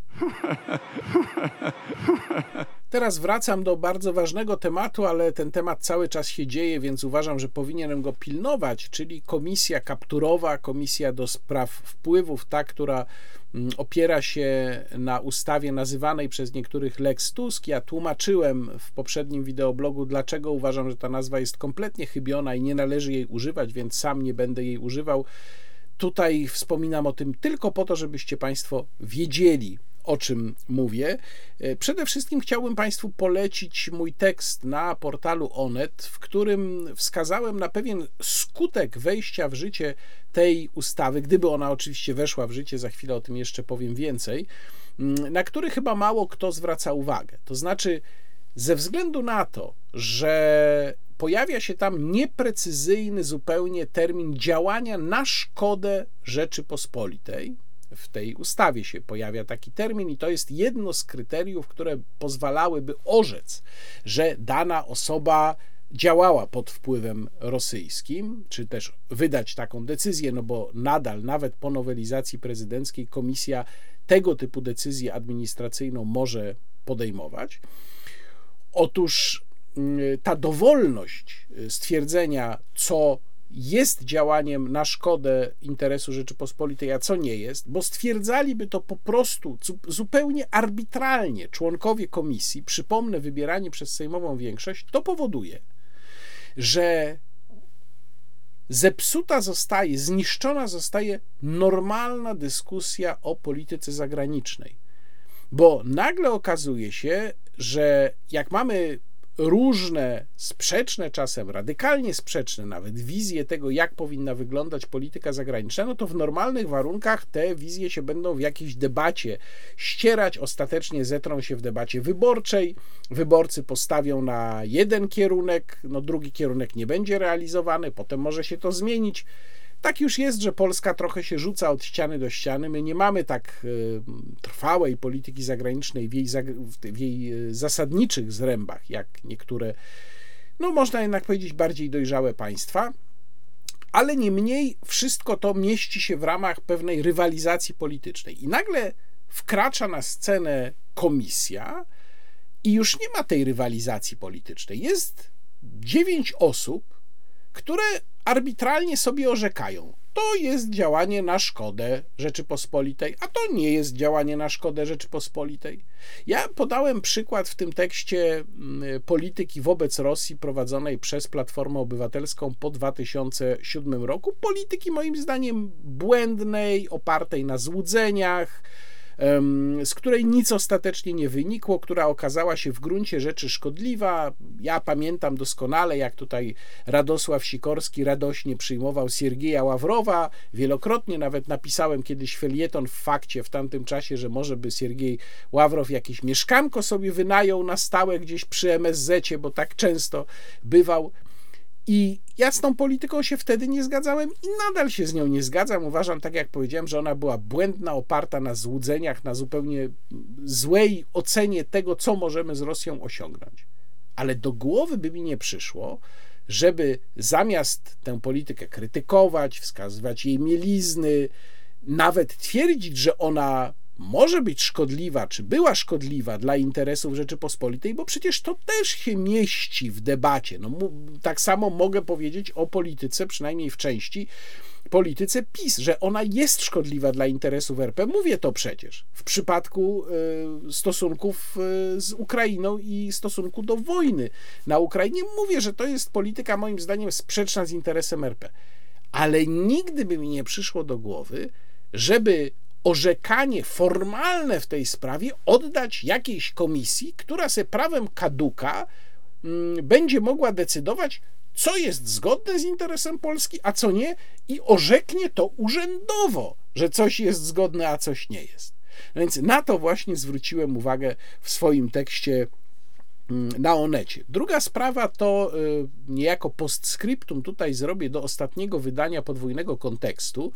Teraz wracam do bardzo ważnego tematu, ale ten temat cały czas się dzieje, więc uważam, że powinienem go pilnować, czyli komisja kapturowa, komisja do spraw wpływów, ta, która mm, opiera się na ustawie nazywanej przez niektórych Lex Tusk. Ja tłumaczyłem w poprzednim wideoblogu, dlaczego uważam, że ta nazwa jest kompletnie chybiona i nie należy jej używać, więc sam nie będę jej używał. Tutaj wspominam o tym tylko po to, żebyście Państwo wiedzieli, o czym mówię. E, przede wszystkim chciałbym Państwu polecić mój tekst na portalu Onet, w którym wskazałem na pewien skutek wejścia w życie tej ustawy, gdyby ona oczywiście weszła w życie, za chwilę o tym jeszcze powiem więcej, mm, na który chyba mało kto zwraca uwagę. To znaczy, ze względu na to, że pojawia się tam nieprecyzyjny zupełnie termin działania na szkodę Rzeczypospolitej, w tej ustawie się pojawia taki termin, i to jest jedno z kryteriów, które pozwalałyby orzec, że dana osoba działała pod wpływem rosyjskim, czy też wydać taką decyzję, no bo nadal, nawet po nowelizacji prezydenckiej, komisja tego typu decyzję administracyjną może podejmować. Otóż mm, ta dowolność stwierdzenia, co jest działaniem na szkodę interesu Rzeczypospolitej, a co nie jest, bo stwierdzaliby to po prostu zupełnie arbitralnie członkowie komisji, przypomnę, wybierani przez sejmową większość, to powoduje, że zepsuta zostaje, zniszczona zostaje normalna dyskusja o polityce zagranicznej. Bo nagle okazuje się, że jak mamy różne, sprzeczne czasem, radykalnie sprzeczne nawet wizje tego, jak powinna wyglądać polityka zagraniczna, no to w normalnych warunkach te wizje się będą w jakiejś debacie ścierać, ostatecznie zetrą się w debacie wyborczej. Wyborcy postawią na jeden kierunek, no drugi kierunek nie będzie realizowany, potem może się to zmienić. Tak już jest, że Polska trochę się rzuca od ściany do ściany. My nie mamy tak y, trwałej polityki zagranicznej w jej, w jej y, zasadniczych zrębach, jak niektóre, no można jednak powiedzieć, bardziej dojrzałe państwa. Ale niemniej wszystko to mieści się w ramach pewnej rywalizacji politycznej. I nagle wkracza na scenę komisja i już nie ma tej rywalizacji politycznej. Jest dziewięć osób, które arbitralnie sobie orzekają. To jest działanie na szkodę Rzeczypospolitej, a to nie jest działanie na szkodę Rzeczypospolitej. Ja podałem przykład w tym tekście mm, polityki wobec Rosji prowadzonej przez Platformę Obywatelską po 2007 roku. Polityki moim zdaniem błędnej, opartej na złudzeniach, z której nic ostatecznie nie wynikło, która okazała się w gruncie rzeczy szkodliwa. Ja pamiętam doskonale, jak tutaj Radosław Sikorski radośnie przyjmował Siergieja Ławrowa. Wielokrotnie nawet napisałem kiedyś felieton w fakcie w tamtym czasie, że może by Siergiej Ławrow jakieś mieszkanko sobie wynajął na stałe gdzieś przy MSZ, bo tak często bywał i ja z tą polityką się wtedy nie zgadzałem i nadal się z nią nie zgadzam. Uważam, tak jak powiedziałem, że ona była błędna, oparta na złudzeniach, na zupełnie złej ocenie tego, co możemy z Rosją osiągnąć. Ale do głowy by mi nie przyszło, żeby zamiast tę politykę krytykować, wskazywać jej mielizny, nawet twierdzić, że ona może być szkodliwa, czy była szkodliwa dla interesów Rzeczypospolitej, bo przecież to też się mieści w debacie. No, tak samo mogę powiedzieć o polityce, przynajmniej w części, polityce PiS, że ona jest szkodliwa dla interesów RP. Mówię to przecież w przypadku y, stosunków y, z Ukrainą i stosunku do wojny na Ukrainie. Mówię, że to jest polityka moim zdaniem sprzeczna z interesem RP. Ale nigdy by mi nie przyszło do głowy, żeby orzekanie formalne w tej sprawie oddać jakiejś komisji, która se prawem kaduka mm, będzie mogła decydować, co jest zgodne z interesem Polski, a co nie, i orzeknie to urzędowo, że coś jest zgodne, a coś nie jest. No więc na to właśnie zwróciłem uwagę w swoim tekście na Onecie. Druga sprawa to y, niejako postscriptum tutaj zrobię do ostatniego wydania podwójnego kontekstu,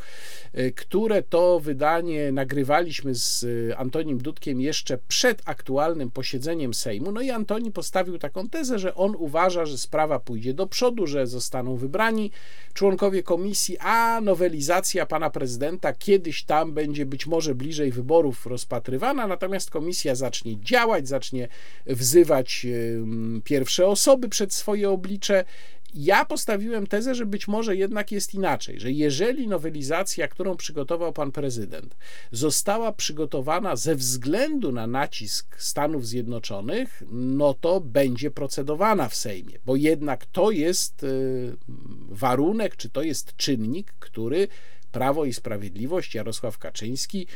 y, które to wydanie nagrywaliśmy z y, Antonim Dudkiem jeszcze przed aktualnym posiedzeniem Sejmu. No i Antoni postawił taką tezę, że on uważa, że sprawa pójdzie do przodu, że zostaną wybrani członkowie komisji, a nowelizacja pana prezydenta kiedyś tam będzie być może bliżej wyborów rozpatrywana, natomiast komisja zacznie działać, zacznie wzywać pierwsze osoby przed swoje oblicze. Ja postawiłem tezę, że być może jednak jest inaczej, że jeżeli nowelizacja, którą przygotował pan prezydent, została przygotowana ze względu na nacisk Stanów Zjednoczonych, no to będzie procedowana w Sejmie, bo jednak to jest warunek, czy to jest czynnik, który Prawo i Sprawiedliwość, Jarosław Kaczyński,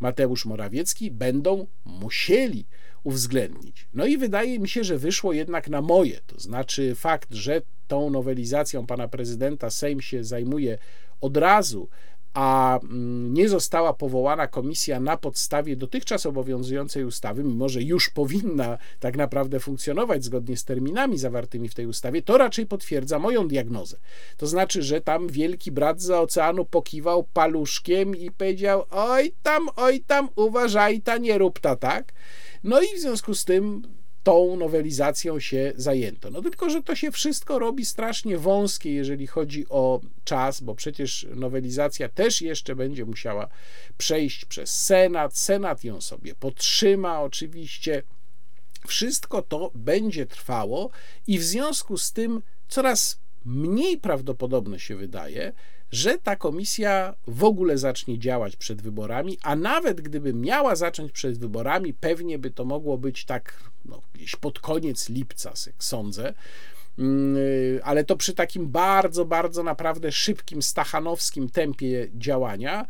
Mateusz Morawiecki będą musieli uwzględnić. No i wydaje mi się, że wyszło jednak na moje. To znaczy fakt, że tą nowelizacją pana prezydenta Sejm się zajmuje od razu, a mm, nie została powołana komisja na podstawie dotychczas obowiązującej ustawy, mimo że już powinna tak naprawdę funkcjonować zgodnie z terminami zawartymi w tej ustawie, to raczej potwierdza moją diagnozę. To znaczy, że tam wielki brat za oceanu pokiwał paluszkiem i powiedział: Oj tam, oj tam, uważaj, ta nie rób ta, tak? No i w związku z tym tą nowelizacją się zajęto. No tylko, że to się wszystko robi strasznie wąskie, jeżeli chodzi o czas, bo przecież nowelizacja też jeszcze będzie musiała przejść przez Senat. Senat ją sobie potrzyma oczywiście. Wszystko to będzie trwało i w związku z tym coraz mniej prawdopodobne się wydaje, że ta komisja w ogóle zacznie działać przed wyborami, a nawet gdyby miała zacząć przed wyborami, pewnie by to mogło być tak no, gdzieś pod koniec lipca, sądzę. mm, ale to przy takim bardzo, bardzo naprawdę szybkim, stachanowskim tempie działania,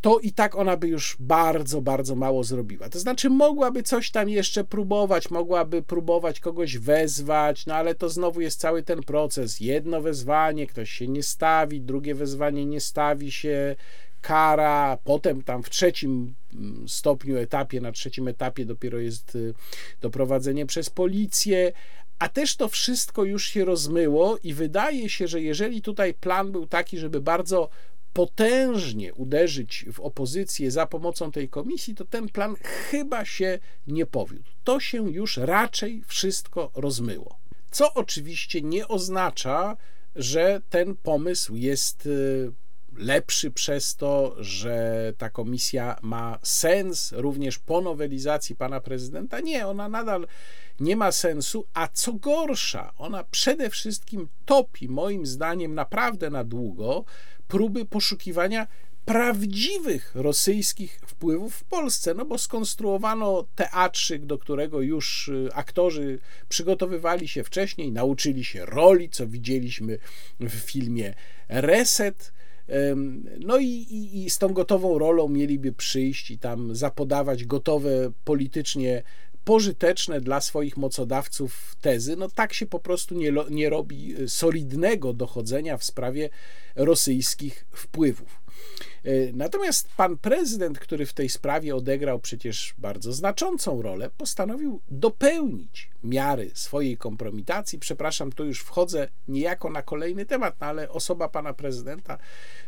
to i tak ona by już bardzo, bardzo mało zrobiła. To znaczy, mogłaby coś tam jeszcze próbować, mogłaby próbować kogoś wezwać, no ale to znowu jest cały ten proces. Jedno wezwanie, ktoś się nie stawi, drugie wezwanie nie stawi się, kara, potem tam w trzecim mm, stopniu, etapie, na trzecim etapie dopiero jest y, doprowadzenie przez policję, a też to wszystko już się rozmyło i wydaje się, że jeżeli tutaj plan był taki, żeby bardzo potężnie uderzyć w opozycję za pomocą tej komisji, to ten plan chyba się nie powiódł. To się już raczej wszystko rozmyło. Co oczywiście nie oznacza, że ten pomysł jest y, lepszy przez to, że ta komisja ma sens również po nowelizacji pana prezydenta. Nie, ona nadal nie ma sensu, a co gorsza, ona przede wszystkim topi, moim zdaniem, naprawdę na długo próby poszukiwania prawdziwych rosyjskich wpływów w Polsce, no bo skonstruowano teatrzyk, do którego już y, aktorzy przygotowywali się wcześniej, nauczyli się roli, co widzieliśmy w filmie Reset. No i, i, i z tą gotową rolą mieliby przyjść i tam zapodawać gotowe politycznie pożyteczne dla swoich mocodawców tezy. No tak się po prostu nie, nie robi solidnego dochodzenia w sprawie rosyjskich wpływów. E, natomiast pan prezydent, który w tej sprawie odegrał przecież bardzo znaczącą rolę, postanowił dopełnić miary swojej kompromitacji. Przepraszam, tu już wchodzę niejako na kolejny temat, no ale osoba pana prezydenta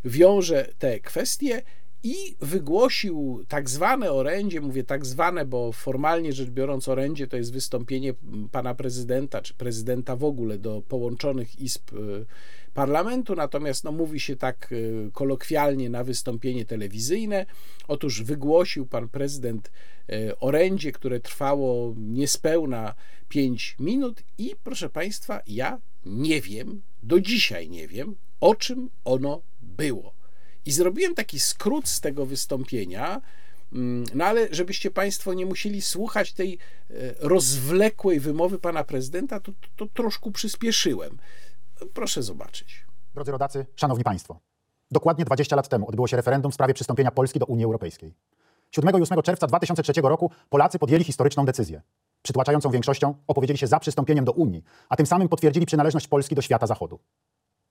wiąże te kwestie i wygłosił tak zwane orędzie, mówię tak zwane, bo formalnie rzecz biorąc orędzie to jest wystąpienie pana prezydenta, czy prezydenta w ogóle do połączonych izb e, parlamentu, natomiast no, mówi się tak e, kolokwialnie na wystąpienie telewizyjne. Otóż wygłosił pan prezydent e, orędzie, które trwało niespełna 5 minut i proszę państwa, ja nie wiem, do dzisiaj nie wiem, o czym ono było. I zrobiłem taki skrót z tego wystąpienia, mm, no ale żebyście Państwo nie musieli słuchać tej e, rozwlekłej wymowy pana prezydenta, to, to, to troszkę przyspieszyłem. Proszę zobaczyć. Drodzy rodacy, szanowni państwo. Dokładnie 20 lat temu odbyło się referendum w sprawie przystąpienia Polski do Unii Europejskiej. 7 i 8 czerwca 2003 roku Polacy podjęli historyczną decyzję. Przytłaczającą większością opowiedzieli się za przystąpieniem do Unii, a tym samym potwierdzili przynależność Polski do świata zachodu.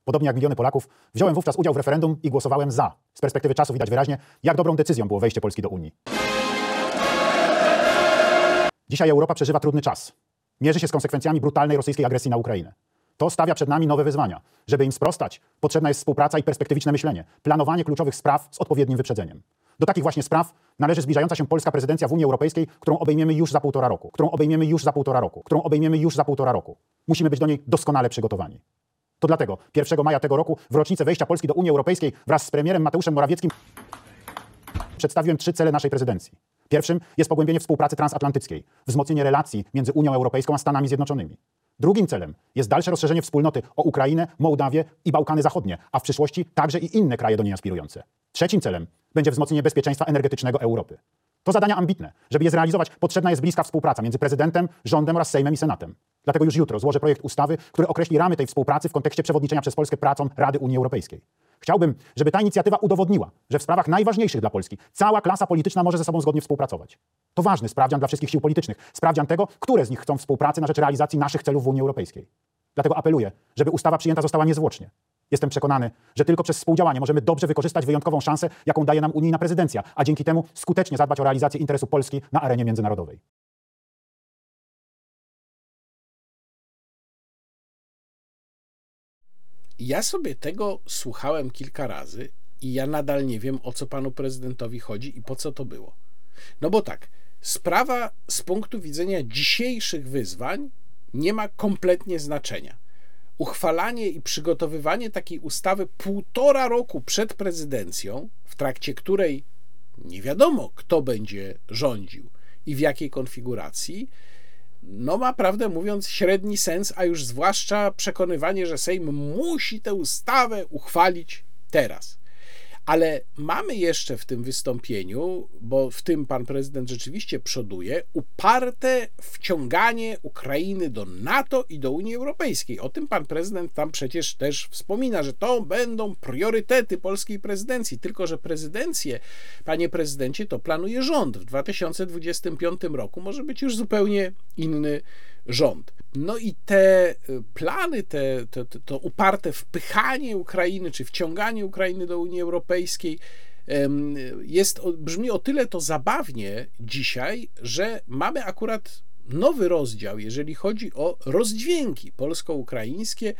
Podobnie jak miliony Polaków, wziąłem wówczas udział w referendum i głosowałem za. Z perspektywy czasu widać wyraźnie, jak dobrą decyzją było wejście Polski do Unii. Dzisiaj Europa przeżywa trudny czas. Mierzy się z konsekwencjami brutalnej rosyjskiej agresji na Ukrainę. To stawia przed nami nowe wyzwania. Żeby im sprostać, potrzebna jest współpraca i perspektywiczne myślenie, planowanie kluczowych spraw z odpowiednim wyprzedzeniem. Do takich właśnie spraw należy zbliżająca się polska prezydencja w Unii Europejskiej, którą obejmiemy już za półtora roku, którą obejmiemy już za półtora roku, którą obejmiemy już za półtora roku. Musimy być do niej doskonale przygotowani. To dlatego 1 maja tego roku, w rocznicę wejścia Polski do Unii Europejskiej, wraz z premierem Mateuszem Morawieckim przedstawiłem trzy cele naszej prezydencji. Pierwszym jest pogłębienie współpracy transatlantyckiej, wzmocnienie relacji między Unią Europejską a Stanami Zjednoczonymi. Drugim celem jest dalsze rozszerzenie wspólnoty o Ukrainę, Mołdawię i Bałkany Zachodnie, a w przyszłości także i inne kraje do niej aspirujące. Trzecim celem będzie wzmocnienie bezpieczeństwa energetycznego Europy. To zadania ambitne. Żeby je zrealizować, potrzebna jest bliska współpraca między prezydentem, rządem oraz Sejmem i Senatem. Dlatego już jutro złożę projekt ustawy, który określi ramy tej współpracy w kontekście przewodniczenia przez Polskę pracą Rady Unii Europejskiej. Chciałbym, żeby ta inicjatywa udowodniła, że w sprawach najważniejszych dla Polski cała klasa polityczna może ze sobą zgodnie współpracować. To ważny sprawdzian dla wszystkich sił politycznych, sprawdzian tego, które z nich chcą współpracy na rzecz realizacji naszych celów w Unii Europejskiej. Dlatego apeluję, żeby ustawa przyjęta została niezwłocznie. Jestem przekonany, że tylko przez współdziałanie możemy dobrze wykorzystać wyjątkową szansę, jaką daje nam unijna prezydencja, a dzięki temu skutecznie zadbać o realizację interesu Polski na arenie międzynarodowej. Ja sobie tego słuchałem kilka razy i ja nadal nie wiem, o co panu prezydentowi chodzi i po co to było. No bo tak, sprawa z punktu widzenia dzisiejszych wyzwań nie ma kompletnie znaczenia. Uchwalanie i przygotowywanie takiej ustawy półtora roku przed prezydencją, w trakcie której nie wiadomo, kto będzie rządził i w jakiej konfiguracji, no ma prawdę mówiąc średni sens, a już zwłaszcza przekonywanie, że Sejm musi tę ustawę uchwalić teraz. Ale mamy jeszcze w tym wystąpieniu, bo w tym pan prezydent rzeczywiście przoduje, uparte wciąganie Ukrainy do NATO i do Unii Europejskiej. O tym pan prezydent tam przecież też wspomina, że to będą priorytety polskiej prezydencji. Tylko, że prezydencję, panie prezydencie, to planuje rząd. W 2025 roku może być już zupełnie inny rząd. No i te y, plany, te, te, to uparte wpychanie Ukrainy, czy wciąganie Ukrainy do Unii Europejskiej, jest, brzmi o tyle to zabawnie dzisiaj, że mamy akurat nowy rozdział, jeżeli chodzi o rozdźwięki polsko-ukraińskie.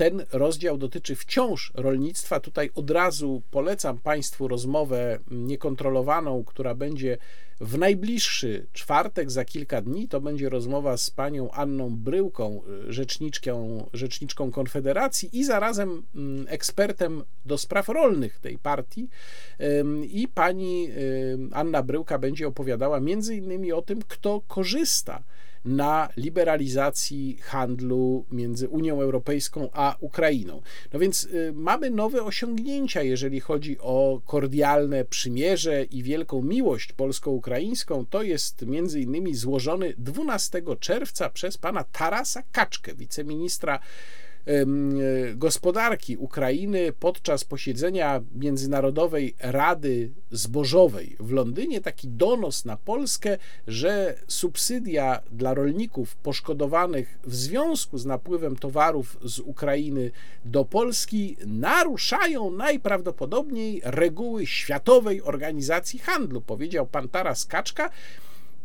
Ten rozdział dotyczy wciąż rolnictwa. Tutaj od razu polecam Państwu rozmowę niekontrolowaną, która będzie w najbliższy czwartek, za kilka dni, to będzie rozmowa z panią Anną Bryłką, rzeczniczką, rzeczniczką Konfederacji i zarazem mm, ekspertem do spraw rolnych tej partii. I pani Anna Bryłka będzie opowiadała między innymi o tym, kto korzysta na liberalizacji handlu między Unią Europejską a Ukrainą. No więc y, mamy nowe osiągnięcia, jeżeli chodzi o kordialne przymierze i wielką miłość polsko-ukraińską. To jest między innymi złożony 12 czerwca przez pana Tarasa Kaczkę, wiceministra gospodarki Ukrainy podczas posiedzenia Międzynarodowej Rady Zbożowej w Londynie. Taki donos na Polskę, że subsydia dla rolników poszkodowanych w związku z napływem towarów z Ukrainy do Polski naruszają najprawdopodobniej reguły Światowej Organizacji Handlu, powiedział pan Taras Kaczka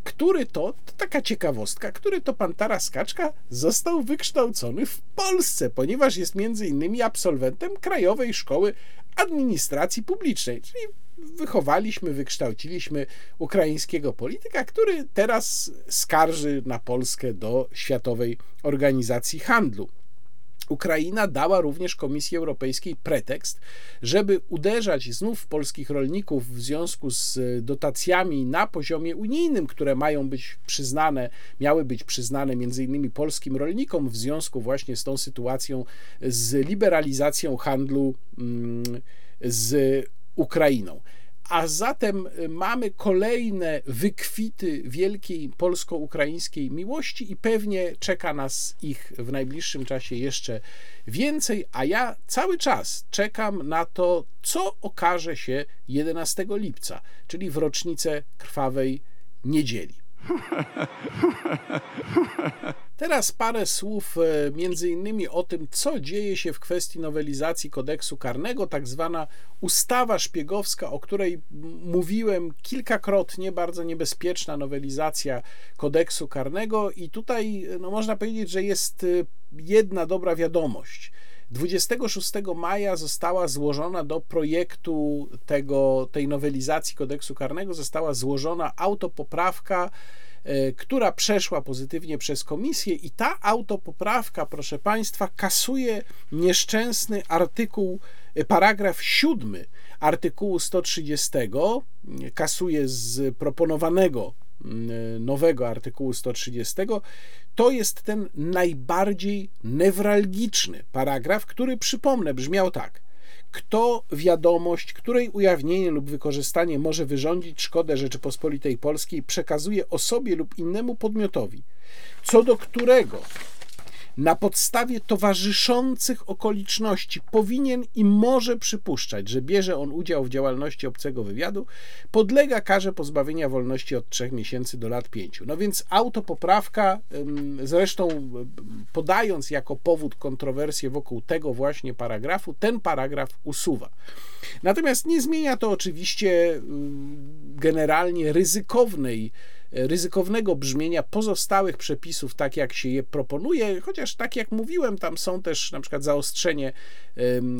który to, to taka ciekawostka, który to pan Taras Kaczka został wykształcony w Polsce, ponieważ jest między innymi absolwentem Krajowej Szkoły Administracji Publicznej, czyli wychowaliśmy, wykształciliśmy ukraińskiego polityka, który teraz skarży na Polskę do Światowej Organizacji Handlu. Ukraina dała również Komisji Europejskiej pretekst, żeby uderzać znów polskich rolników w związku z dotacjami na poziomie unijnym, które mają być przyznane, miały być przyznane między innymi polskim rolnikom w związku właśnie z tą sytuacją z liberalizacją handlu mm, z Ukrainą. A zatem y, mamy kolejne wykwity wielkiej polsko-ukraińskiej miłości i pewnie czeka nas ich w najbliższym czasie jeszcze więcej, a ja cały czas czekam na to, co okaże się 11 lipca, czyli w rocznicę krwawej niedzieli. Teraz parę słów e, między innymi o tym, co dzieje się w kwestii nowelizacji kodeksu karnego, tak zwana ustawa szpiegowska, o której mówiłem kilkakrotnie, bardzo niebezpieczna nowelizacja kodeksu karnego i tutaj no, można powiedzieć, że jest e, jedna dobra wiadomość. 26 maja została złożona do projektu tego, tej nowelizacji kodeksu karnego została złożona autopoprawka E, która przeszła pozytywnie przez komisję i ta autopoprawka, proszę Państwa, kasuje nieszczęsny artykuł, e, paragraf 7 artykułu 130, kasuje z proponowanego nowego artykułu 130, to jest ten najbardziej newralgiczny paragraf, który przypomnę brzmiał tak kto wiadomość, której ujawnienie lub wykorzystanie może wyrządzić szkodę Rzeczypospolitej Polskiej, przekazuje osobie lub innemu podmiotowi, co do którego na podstawie towarzyszących okoliczności powinien i może przypuszczać, że bierze on udział w działalności obcego wywiadu, podlega karze pozbawienia wolności od 3 miesięcy do lat 5. No więc autopoprawka, zresztą podając jako powód kontrowersję wokół tego właśnie paragrafu, ten paragraf usuwa. Natomiast nie zmienia to oczywiście generalnie ryzykownej ryzykownego brzmienia pozostałych przepisów, tak jak się je proponuje, chociaż tak jak mówiłem, tam są też na przykład zaostrzenie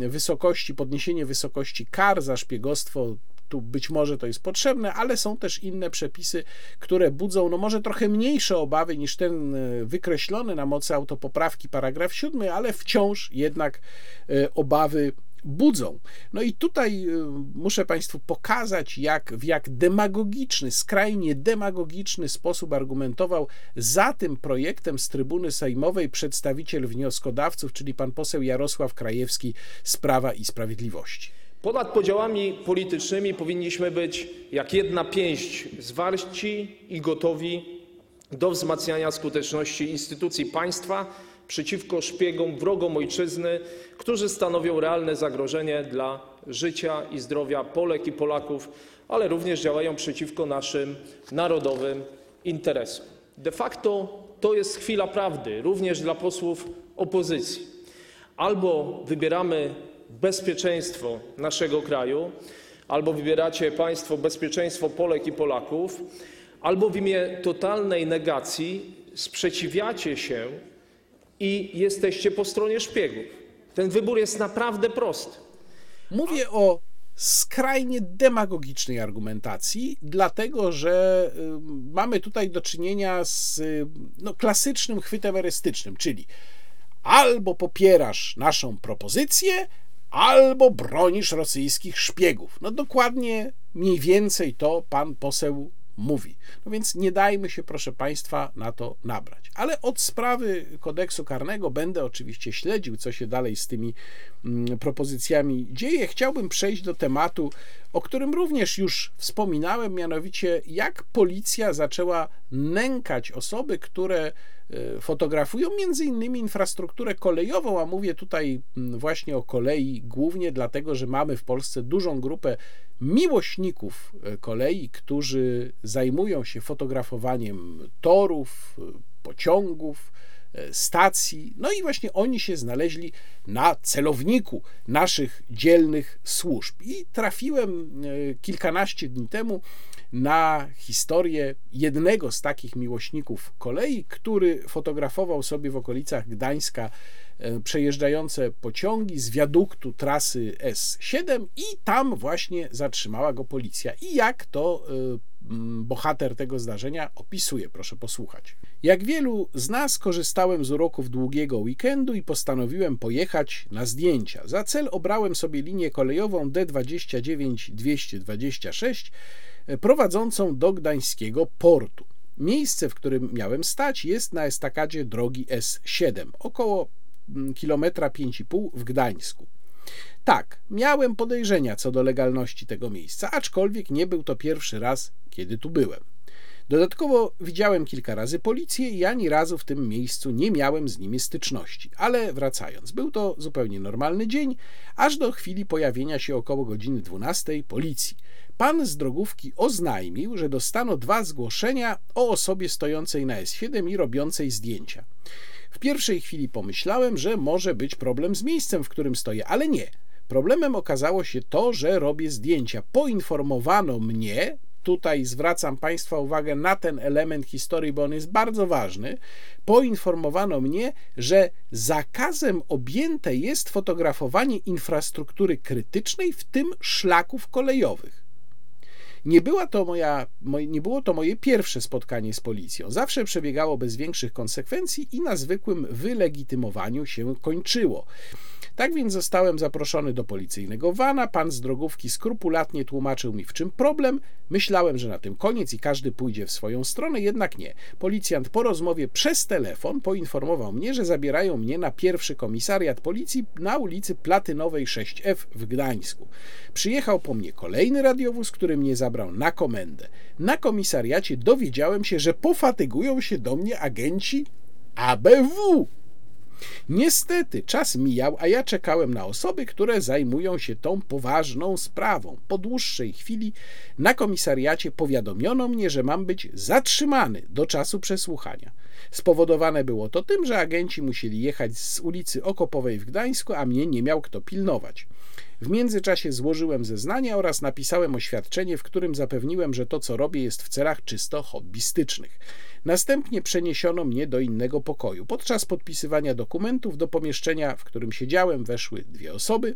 wysokości, podniesienie wysokości kar za szpiegostwo. Tu być może to jest potrzebne, ale są też inne przepisy, które budzą no może trochę mniejsze obawy niż ten e, wykreślony na mocy autopoprawki paragraf 7, ale wciąż jednak e, obawy budzą. No i tutaj y, muszę Państwu pokazać, jak w jak demagogiczny, skrajnie demagogiczny sposób argumentował za tym projektem z trybuny sejmowej przedstawiciel wnioskodawców, czyli pan poseł Jarosław Krajewski z Prawa i Sprawiedliwości. Ponad podziałami politycznymi powinniśmy być jak jedna pięść zwarci i gotowi do wzmacniania skuteczności instytucji państwa przeciwko szpiegom, wrogom ojczyzny, którzy stanowią realne zagrożenie dla życia i zdrowia Polek i Polaków, ale również działają przeciwko naszym narodowym interesom. De facto to jest chwila prawdy również dla posłów opozycji. Albo wybieramy bezpieczeństwo naszego kraju, albo wybieracie państwo bezpieczeństwo Polek i Polaków, albo w imię totalnej negacji sprzeciwiacie się i jesteście po stronie szpiegów. Ten wybór jest naprawdę prosty. Mówię o skrajnie demagogicznej argumentacji, dlatego że y, mamy tutaj do czynienia z y, no, klasycznym chwytem erystycznym, czyli albo popierasz naszą propozycję, albo bronisz rosyjskich szpiegów. No dokładnie mniej więcej to pan poseł mówi. No więc nie dajmy się, proszę Państwa, na to nabrać. Ale od sprawy kodeksu karnego będę oczywiście śledził, co się dalej z tymi mm, propozycjami dzieje. Chciałbym przejść do tematu, o którym również już wspominałem, mianowicie jak policja zaczęła nękać osoby, które e, fotografują między innymi infrastrukturę kolejową, a mówię tutaj mm, właśnie o kolei głównie dlatego, że mamy w Polsce dużą grupę miłośników e, kolei, którzy zajmują się fotografowaniem torów, e, pociągów, stacji. No i właśnie oni się znaleźli na celowniku naszych dzielnych służb. I trafiłem kilkanaście dni temu na historię jednego z takich miłośników kolei, który fotografował sobie w okolicach Gdańska E, przejeżdżające pociągi z wiaduktu trasy S7 i tam właśnie zatrzymała go policja. I jak to e, bohater tego zdarzenia opisuje, proszę posłuchać. Jak wielu z nas korzystałem z uroków długiego weekendu i postanowiłem pojechać na zdjęcia. Za cel obrałem sobie linię kolejową D29-226 e, prowadzącą do gdańskiego portu. Miejsce, w którym miałem stać, jest na estakadzie drogi S7, około Mm, kilometra 5,5 w Gdańsku. Tak, miałem podejrzenia co do legalności tego miejsca, aczkolwiek nie był to pierwszy raz, kiedy tu byłem. Dodatkowo widziałem kilka razy policję i ani razu w tym miejscu nie miałem z nimi styczności. Ale wracając, był to zupełnie normalny dzień, aż do chwili pojawienia się około godziny 12 policji. Pan z drogówki oznajmił, że dostano dwa zgłoszenia o osobie stojącej na S7 i robiącej zdjęcia. W pierwszej chwili pomyślałem, że może być problem z miejscem, w którym stoję, ale nie. Problemem okazało się to, że robię zdjęcia. Poinformowano mnie, tutaj zwracam Państwa uwagę na ten element historii, bo on jest bardzo ważny. Poinformowano mnie, że zakazem objęte jest fotografowanie infrastruktury krytycznej, w tym szlaków kolejowych. Nie, była to moja, nie było to moje pierwsze spotkanie z policją. Zawsze przebiegało bez większych konsekwencji i na zwykłym wylegitymowaniu się kończyło. Tak więc zostałem zaproszony do policyjnego wana. Pan z drogówki skrupulatnie tłumaczył mi, w czym problem. Myślałem, że na tym koniec i każdy pójdzie w swoją stronę, jednak nie. Policjant po rozmowie przez telefon poinformował mnie, że zabierają mnie na pierwszy komisariat policji na ulicy Platynowej 6F w Gdańsku. Przyjechał po mnie kolejny radiowóz, który mnie zabrał na komendę. Na komisariacie dowiedziałem się, że pofatygują się do mnie agenci ABW. Niestety czas mijał, a ja czekałem na osoby, które zajmują się tą poważną sprawą. Po dłuższej chwili na komisariacie powiadomiono mnie, że mam być zatrzymany do czasu przesłuchania. Spowodowane było to tym, że agenci musieli jechać z ulicy Okopowej w Gdańsku, a mnie nie miał kto pilnować. W międzyczasie złożyłem zeznania oraz napisałem oświadczenie, w którym zapewniłem, że to, co robię, jest w celach czysto hobbystycznych. Następnie przeniesiono mnie do innego pokoju. Podczas podpisywania dokumentów do pomieszczenia, w którym siedziałem, weszły dwie osoby.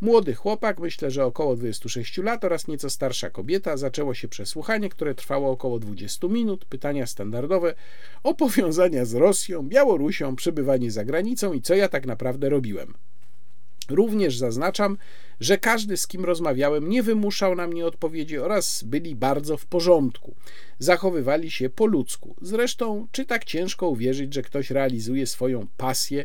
Młody chłopak, myślę, że około 26 lat, oraz nieco starsza kobieta. Zaczęło się przesłuchanie, które trwało około 20 minut. Pytania standardowe o powiązania z Rosją, Białorusią, przebywanie za granicą i co ja tak naprawdę robiłem. Również zaznaczam, że każdy, z kim rozmawiałem, nie wymuszał na mnie odpowiedzi oraz byli bardzo w porządku. Zachowywali się po ludzku. Zresztą, czy tak ciężko uwierzyć, że ktoś realizuje swoją pasję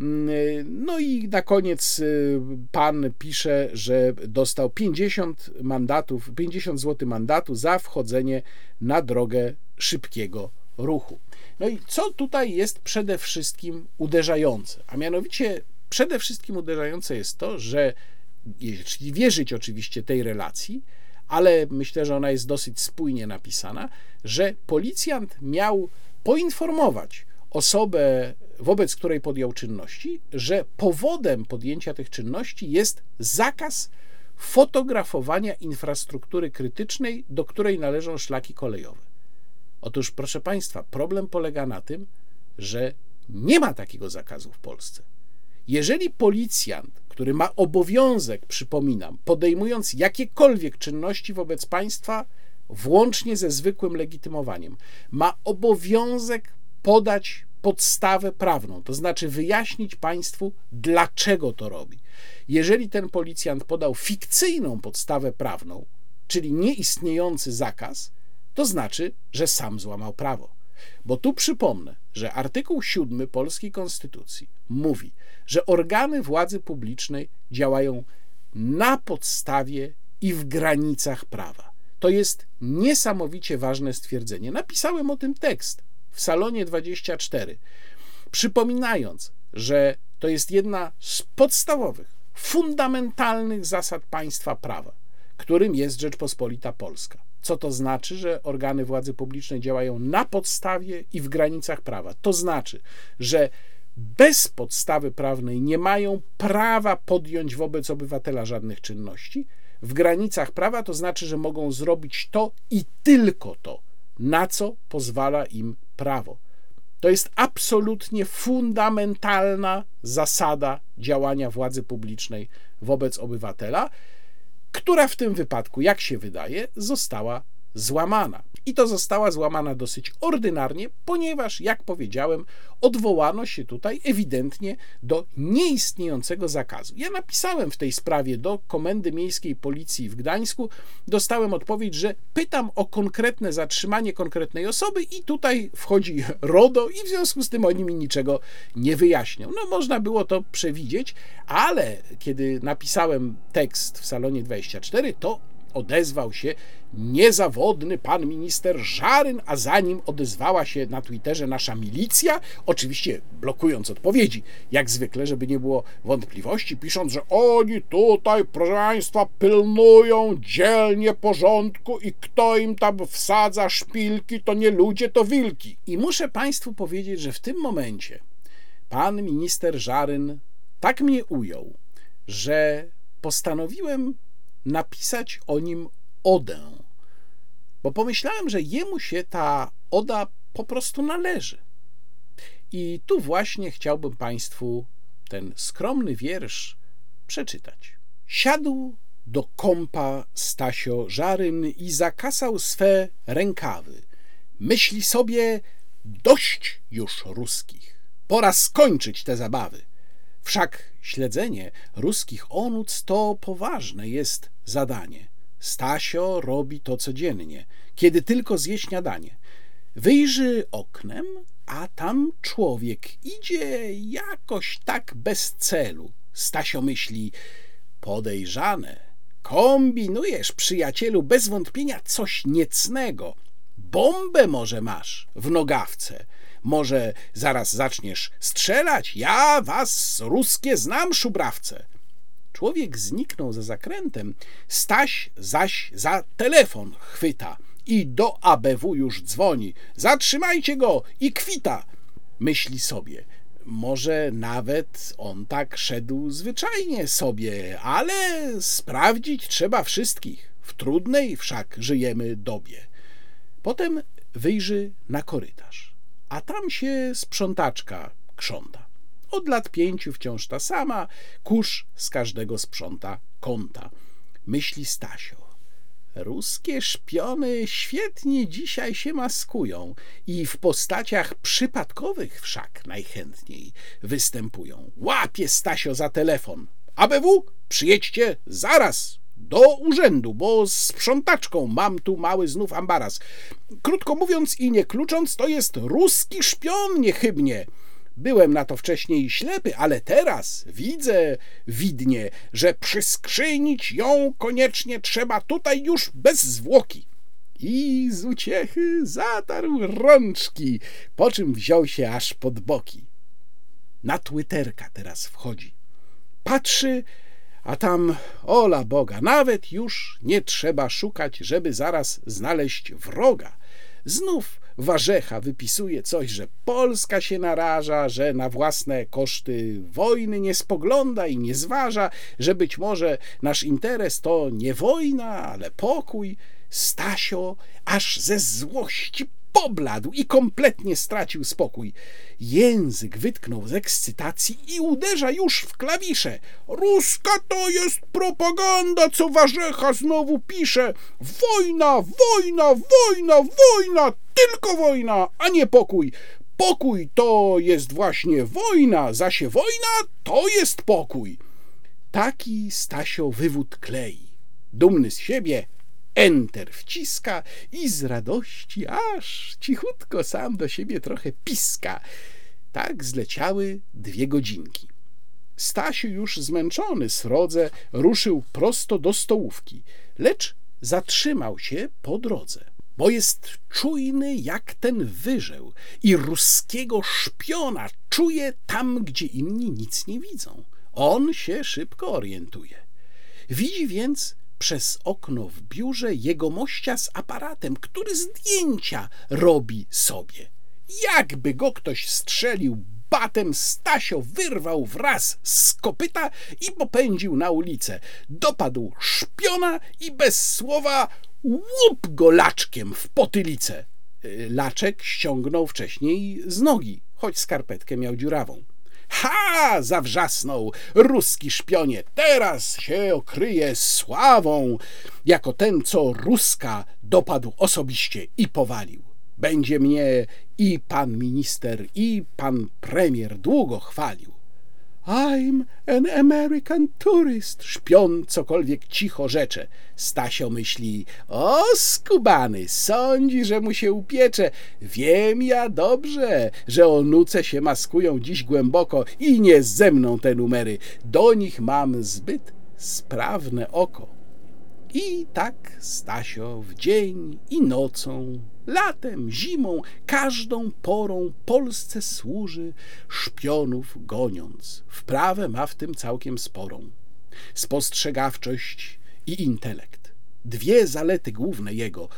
Mm, no i na koniec y, pan pisze, że dostał 50 mandatów, 50 zł mandatu za wchodzenie na drogę szybkiego ruchu. No i co tutaj jest przede wszystkim uderzające? A mianowicie przede wszystkim uderzające jest to, że jeśli wierzyć oczywiście tej relacji, ale myślę, że ona jest dosyć spójnie napisana, że policjant miał poinformować osobę, wobec której podjął czynności, że powodem podjęcia tych czynności jest zakaz fotografowania infrastruktury krytycznej, do której należą szlaki kolejowe. Otóż, proszę Państwa, problem polega na tym, że nie ma takiego zakazu w Polsce. Jeżeli policjant, który ma obowiązek, przypominam, podejmując jakiekolwiek czynności wobec państwa, włącznie ze zwykłym legitymowaniem, ma obowiązek podać podstawę prawną, to znaczy wyjaśnić państwu, dlaczego to robi. Jeżeli ten policjant podał fikcyjną podstawę prawną, czyli nieistniejący zakaz, to znaczy, że sam złamał prawo. Bo tu przypomnę, że artykuł 7 polskiej konstytucji mówi, że organy władzy publicznej działają na podstawie i w granicach prawa. To jest niesamowicie ważne stwierdzenie. Napisałem o tym tekst w salonie 24, przypominając, że to jest jedna z podstawowych, fundamentalnych zasad państwa prawa, którym jest Rzeczpospolita Polska. Co to znaczy, że organy władzy publicznej działają na podstawie i w granicach prawa? To znaczy, że bez podstawy prawnej nie mają prawa podjąć wobec obywatela żadnych czynności. W granicach prawa to znaczy, że mogą zrobić to i tylko to, na co pozwala im prawo. To jest absolutnie fundamentalna zasada działania władzy publicznej wobec obywatela, która w tym wypadku, jak się wydaje, została złamana. I to została złamana dosyć ordynarnie, ponieważ, jak powiedziałem, odwołano się tutaj ewidentnie do nieistniejącego zakazu. Ja napisałem w tej sprawie do Komendy Miejskiej Policji w Gdańsku, dostałem odpowiedź, że pytam o konkretne zatrzymanie konkretnej osoby i tutaj wchodzi RODO i w związku z tym oni mi niczego nie wyjaśnią. No można było to przewidzieć, ale kiedy napisałem tekst w salonie 24, to odezwał się niezawodny pan minister Żaryn, a za nim odezwała się na Twitterze nasza milicja, oczywiście blokując odpowiedzi, jak zwykle, żeby nie było wątpliwości, pisząc, że oni tutaj, proszę państwa, pilnują dzielnie porządku i kto im tam wsadza szpilki, to nie ludzie, to wilki. I muszę państwu powiedzieć, że w tym momencie pan minister Żaryn tak mnie ujął, że postanowiłem napisać o nim odę, bo pomyślałem, że jemu się ta oda po prostu należy. I tu właśnie chciałbym Państwu ten skromny wiersz przeczytać. Siadł do kąpa Stasio Żaryn i zakasał swe rękawy. Myśli sobie, dość już ruskich, pora skończyć te zabawy. Wszak śledzenie ruskich onuc to poważne jest zadanie. Stasio robi to codziennie, kiedy tylko zje śniadanie. Wyjrzy oknem, a tam człowiek idzie jakoś tak bez celu. Stasio myśli, podejrzane. Kombinujesz, przyjacielu, bez wątpienia coś niecnego. Bombę może masz w nogawce. Może zaraz zaczniesz strzelać? Ja was, ruskie, znam, szubrawce. Człowiek zniknął za zakrętem, Staś zaś za telefon chwyta i do ABW już dzwoni. Zatrzymajcie go i kwita. Myśli sobie, może nawet on tak szedł zwyczajnie sobie, ale sprawdzić trzeba wszystkich. W trudnej wszak żyjemy dobie. Potem wyjrzy na korytarz, a tam się sprzątaczka krząta. Od lat pięciu wciąż ta sama, kurz z każdego sprząta kąta. Myśli Stasio. Ruskie szpiony świetnie dzisiaj się maskują i w postaciach przypadkowych wszak najchętniej występują. Łapie Stasio za telefon. ABW, przyjedźcie zaraz do urzędu, bo z sprzątaczką mam tu mały znów ambaras. Krótko mówiąc i nie klucząc, to jest ruski szpion niechybnie. Byłem na to wcześniej ślepy, ale teraz widzę widnie, że przyskrzynić ją koniecznie trzeba tutaj już bez zwłoki. I z uciechy zatarł rączki, po czym wziął się aż pod boki. Na Twitterka teraz wchodzi. Patrzy, a tam, ola Boga, nawet już nie trzeba szukać, żeby zaraz znaleźć wroga. Znów Warzecha wypisuje coś, że Polska się naraża, że na własne koszty wojny nie spogląda i nie zważa, że być może nasz interes to nie wojna, ale pokój. Stasio aż ze złości pobladł i kompletnie stracił spokój. Język wytknął z ekscytacji i uderza już w klawisze. Ruska to jest propaganda, co Warzecha znowu pisze. Wojna, wojna, wojna, wojna, tylko wojna, a nie pokój. Pokój to jest właśnie wojna, zasie wojna to jest pokój. Taki Stasio wywód klei. Dumny z siebie, Enter wciska i z radości aż cichutko sam do siebie trochę piska. Tak zleciały dwie godzinki. Stasiu już zmęczony srodze ruszył prosto do stołówki, lecz zatrzymał się po drodze, bo jest czujny jak ten wyżeł i ruskiego szpiona czuje tam, gdzie inni nic nie widzą. On się szybko orientuje. Widzi więc przez okno w biurze jegomościa z aparatem, który zdjęcia robi sobie. Jakby go ktoś strzelił batem, Stasio wyrwał wraz z kopyta i popędził na ulicę. Dopadł szpiona i bez słowa łup go laczkiem w potylicę. Laczek ściągnął wcześniej z nogi, choć skarpetkę miał dziurawą. Ha! zawrzasnął ruski szpionie. Teraz się okryje sławą, jako ten, co Ruska dopadł osobiście i powalił. Będzie mnie i pan minister, i pan premier długo chwalił. I'm an American tourist. Szpion cokolwiek cicho rzecze. Stasio myśli, o skubany, sądzi, że mu się upiecze. Wiem ja dobrze, że o nuce się maskują dziś głęboko i nie ze mną te numery. Do nich mam zbyt sprawne oko. I tak Stasio w dzień i nocą, latem, zimą, każdą porą Polsce służy, szpionów goniąc. Wprawę ma w tym całkiem sporą. Spostrzegawczość i intelekt. Dwie zalety główne jego.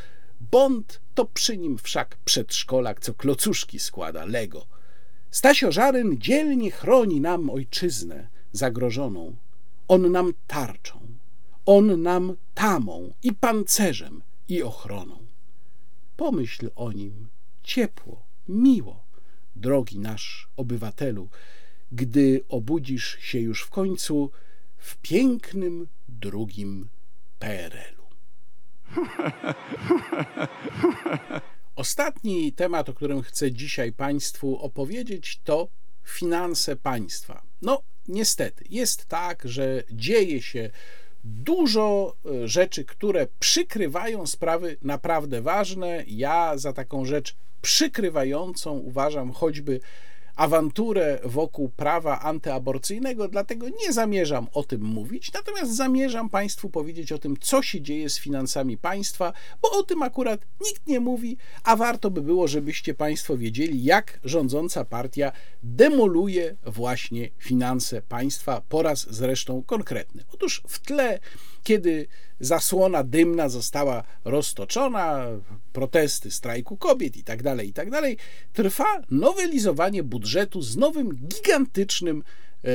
Bond to przy nim wszak przedszkolak, co klocuszki składa, Lego. Stasio Żaryn dzielnie chroni nam ojczyznę zagrożoną. On nam tarczą on nam tamą i pancerzem i ochroną. Pomyśl o nim ciepło, miło, drogi nasz obywatelu, gdy obudzisz się już w końcu w pięknym drugim PRL-u. Ostatni temat, o którym chcę dzisiaj Państwu opowiedzieć, to finanse państwa. No, niestety, jest tak, że dzieje się dużo e, rzeczy, które przykrywają sprawy naprawdę ważne. Ja za taką rzecz przykrywającą uważam choćby awanturę wokół prawa antyaborcyjnego, dlatego nie zamierzam o tym mówić, natomiast zamierzam Państwu powiedzieć o tym, co się dzieje z finansami państwa, bo o tym akurat nikt nie mówi, a warto by było, żebyście Państwo wiedzieli, jak rządząca partia demoluje właśnie finanse państwa po raz zresztą konkretny. Otóż w tle, kiedy zasłona dymna została roztoczona, protesty strajku kobiet i tak dalej, tak trwa nowelizowanie budżetu z nowym gigantycznym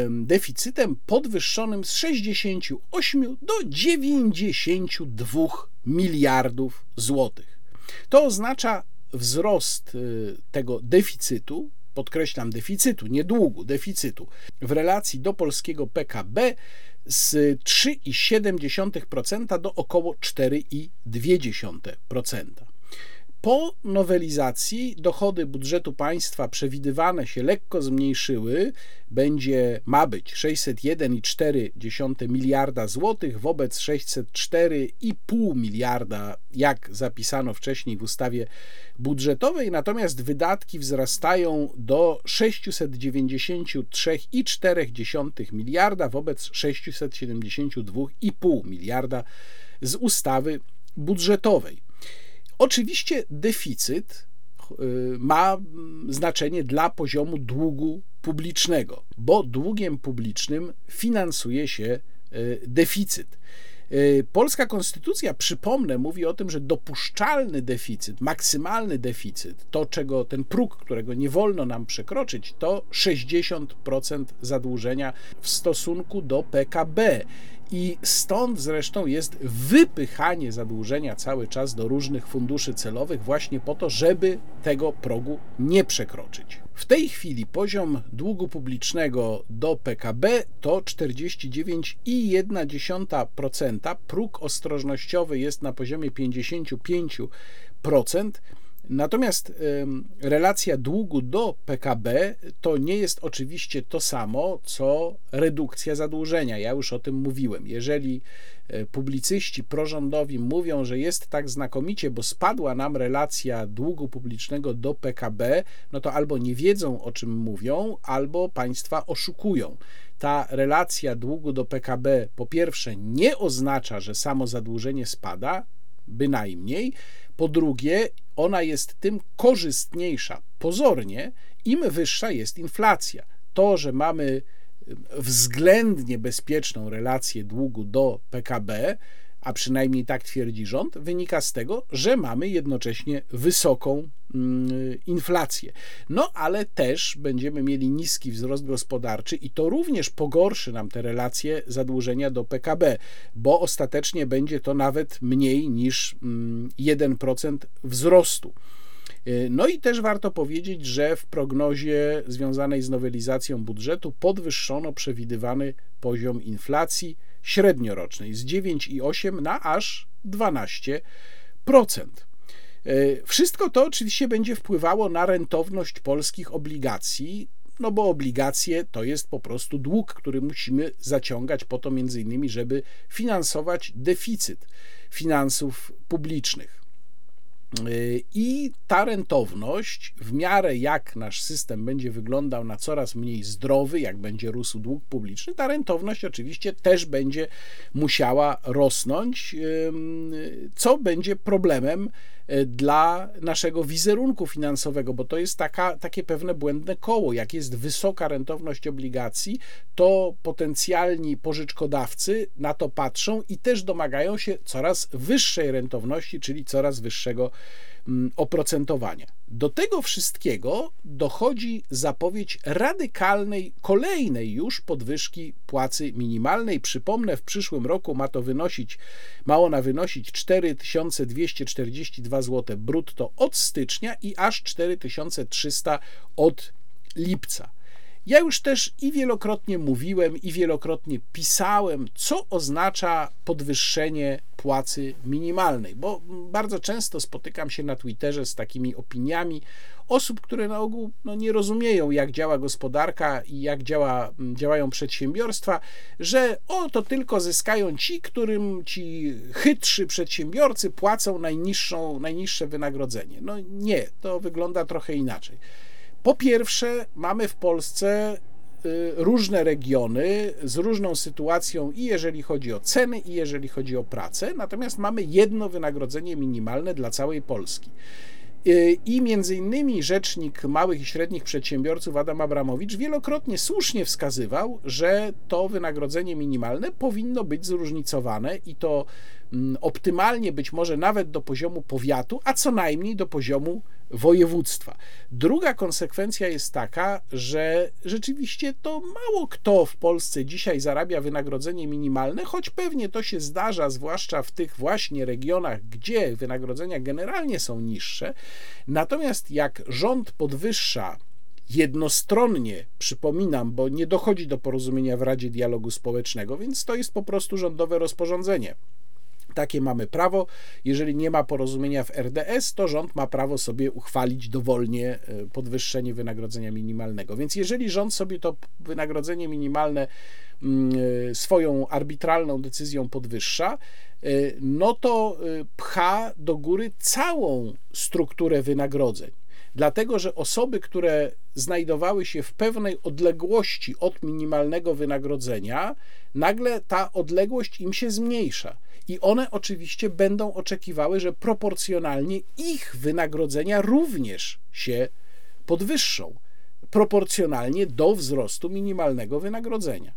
deficytem podwyższonym z 68 do 92 miliardów złotych. To oznacza wzrost y, tego deficytu, podkreślam deficytu, nie długu, deficytu, w relacji do polskiego PKB z 3,7% do około 4,2%. Po nowelizacji dochody budżetu państwa przewidywane się lekko zmniejszyły. Będzie, ma być 601,4 miliarda złotych wobec 604,5 miliarda, jak zapisano wcześniej w ustawie budżetowej. Natomiast wydatki wzrastają do 693,4 miliarda wobec 672,5 miliarda z ustawy budżetowej. Oczywiście deficyt y, ma znaczenie dla poziomu długu publicznego, bo długiem publicznym finansuje się y, deficyt. Y, polska konstytucja, przypomnę, mówi o tym, że dopuszczalny deficyt, maksymalny deficyt, to czego ten próg, którego nie wolno nam przekroczyć, to 60% zadłużenia w stosunku do PKB. I stąd zresztą jest wypychanie zadłużenia cały czas do różnych funduszy celowych, właśnie po to, żeby tego progu nie przekroczyć. W tej chwili poziom długu publicznego do PKB to 49,1%. Próg ostrożnościowy jest na poziomie 55%. Natomiast relacja długu do PKB to nie jest oczywiście to samo, co redukcja zadłużenia. Ja już o tym mówiłem. Jeżeli e, publicyści prorządowi mówią, że jest tak znakomicie, bo spadła nam relacja długu publicznego do PKB, no to albo nie wiedzą o czym mówią, albo państwa oszukują ta relacja długu do PKB po pierwsze nie oznacza, że samo zadłużenie spada, bynajmniej. Po drugie, ona jest tym korzystniejsza pozornie, im wyższa jest inflacja. To, że mamy względnie bezpieczną relację długu do PKB, a przynajmniej tak twierdzi rząd, wynika z tego, że mamy jednocześnie wysoką mm, inflację. No ale też będziemy mieli niski wzrost gospodarczy i to również pogorszy nam te relacje zadłużenia do PKB, bo ostatecznie będzie to nawet mniej niż 1% mm, wzrostu. Y, no i też warto powiedzieć, że w prognozie związanej z nowelizacją budżetu podwyższono przewidywany poziom inflacji średniorocznej z 9,8 na aż 12%. E, wszystko to oczywiście będzie wpływało na rentowność polskich obligacji, no bo obligacje to jest po prostu dług, który musimy zaciągać po to między innymi, żeby finansować deficyt finansów publicznych. Y, I ta rentowność, w miarę jak nasz system będzie wyglądał na coraz mniej zdrowy, jak będzie rósł dług publiczny, ta rentowność oczywiście też będzie musiała rosnąć, co będzie problemem dla naszego wizerunku finansowego, bo to jest taka, takie pewne błędne koło. Jak jest wysoka rentowność obligacji, to potencjalni pożyczkodawcy na to patrzą i też domagają się coraz wyższej rentowności, czyli coraz wyższego oprocentowania. Do tego wszystkiego dochodzi zapowiedź radykalnej, kolejnej już podwyżki płacy minimalnej. Przypomnę, w przyszłym roku ma to wynosić, ma ona wynosić 4242 zł brutto od stycznia i aż 4300 od lipca. Ja już też i wielokrotnie mówiłem, i wielokrotnie pisałem, co oznacza podwyższenie płacy minimalnej, bo bardzo często spotykam się na Twitterze z takimi opiniami osób, które na ogół no, nie rozumieją, jak działa gospodarka i jak działa, działają przedsiębiorstwa, że o to tylko zyskają ci, którym ci chytrzy przedsiębiorcy płacą najniższą, najniższe wynagrodzenie. No nie, to wygląda trochę inaczej. Po pierwsze, mamy w Polsce y, różne regiony z różną sytuacją i jeżeli chodzi o ceny, i jeżeli chodzi o pracę, natomiast mamy jedno wynagrodzenie minimalne dla całej Polski. Y, I między innymi rzecznik małych i średnich przedsiębiorców Adam Abramowicz wielokrotnie słusznie wskazywał, że to wynagrodzenie minimalne powinno być zróżnicowane i to optymalnie być może nawet do poziomu powiatu, a co najmniej do poziomu województwa. Druga konsekwencja jest taka, że rzeczywiście to mało kto w Polsce dzisiaj zarabia wynagrodzenie minimalne, choć pewnie to się zdarza, zwłaszcza w tych właśnie regionach, gdzie wynagrodzenia generalnie są niższe. Natomiast jak rząd podwyższa jednostronnie, przypominam, bo nie dochodzi do porozumienia w Radzie Dialogu Społecznego, więc to jest po prostu rządowe rozporządzenie Takie mamy prawo. Jeżeli nie ma porozumienia w RDS, to rząd ma prawo sobie uchwalić dowolnie e, podwyższenie wynagrodzenia minimalnego. Więc jeżeli rząd sobie to wynagrodzenie minimalne mm, e, swoją arbitralną decyzją podwyższa, e, no to pcha do góry całą strukturę wynagrodzeń dlatego że osoby, które znajdowały się w pewnej odległości od minimalnego wynagrodzenia, nagle ta odległość im się zmniejsza. I one oczywiście będą oczekiwały, że proporcjonalnie ich wynagrodzenia również się podwyższą, proporcjonalnie do wzrostu minimalnego wynagrodzenia.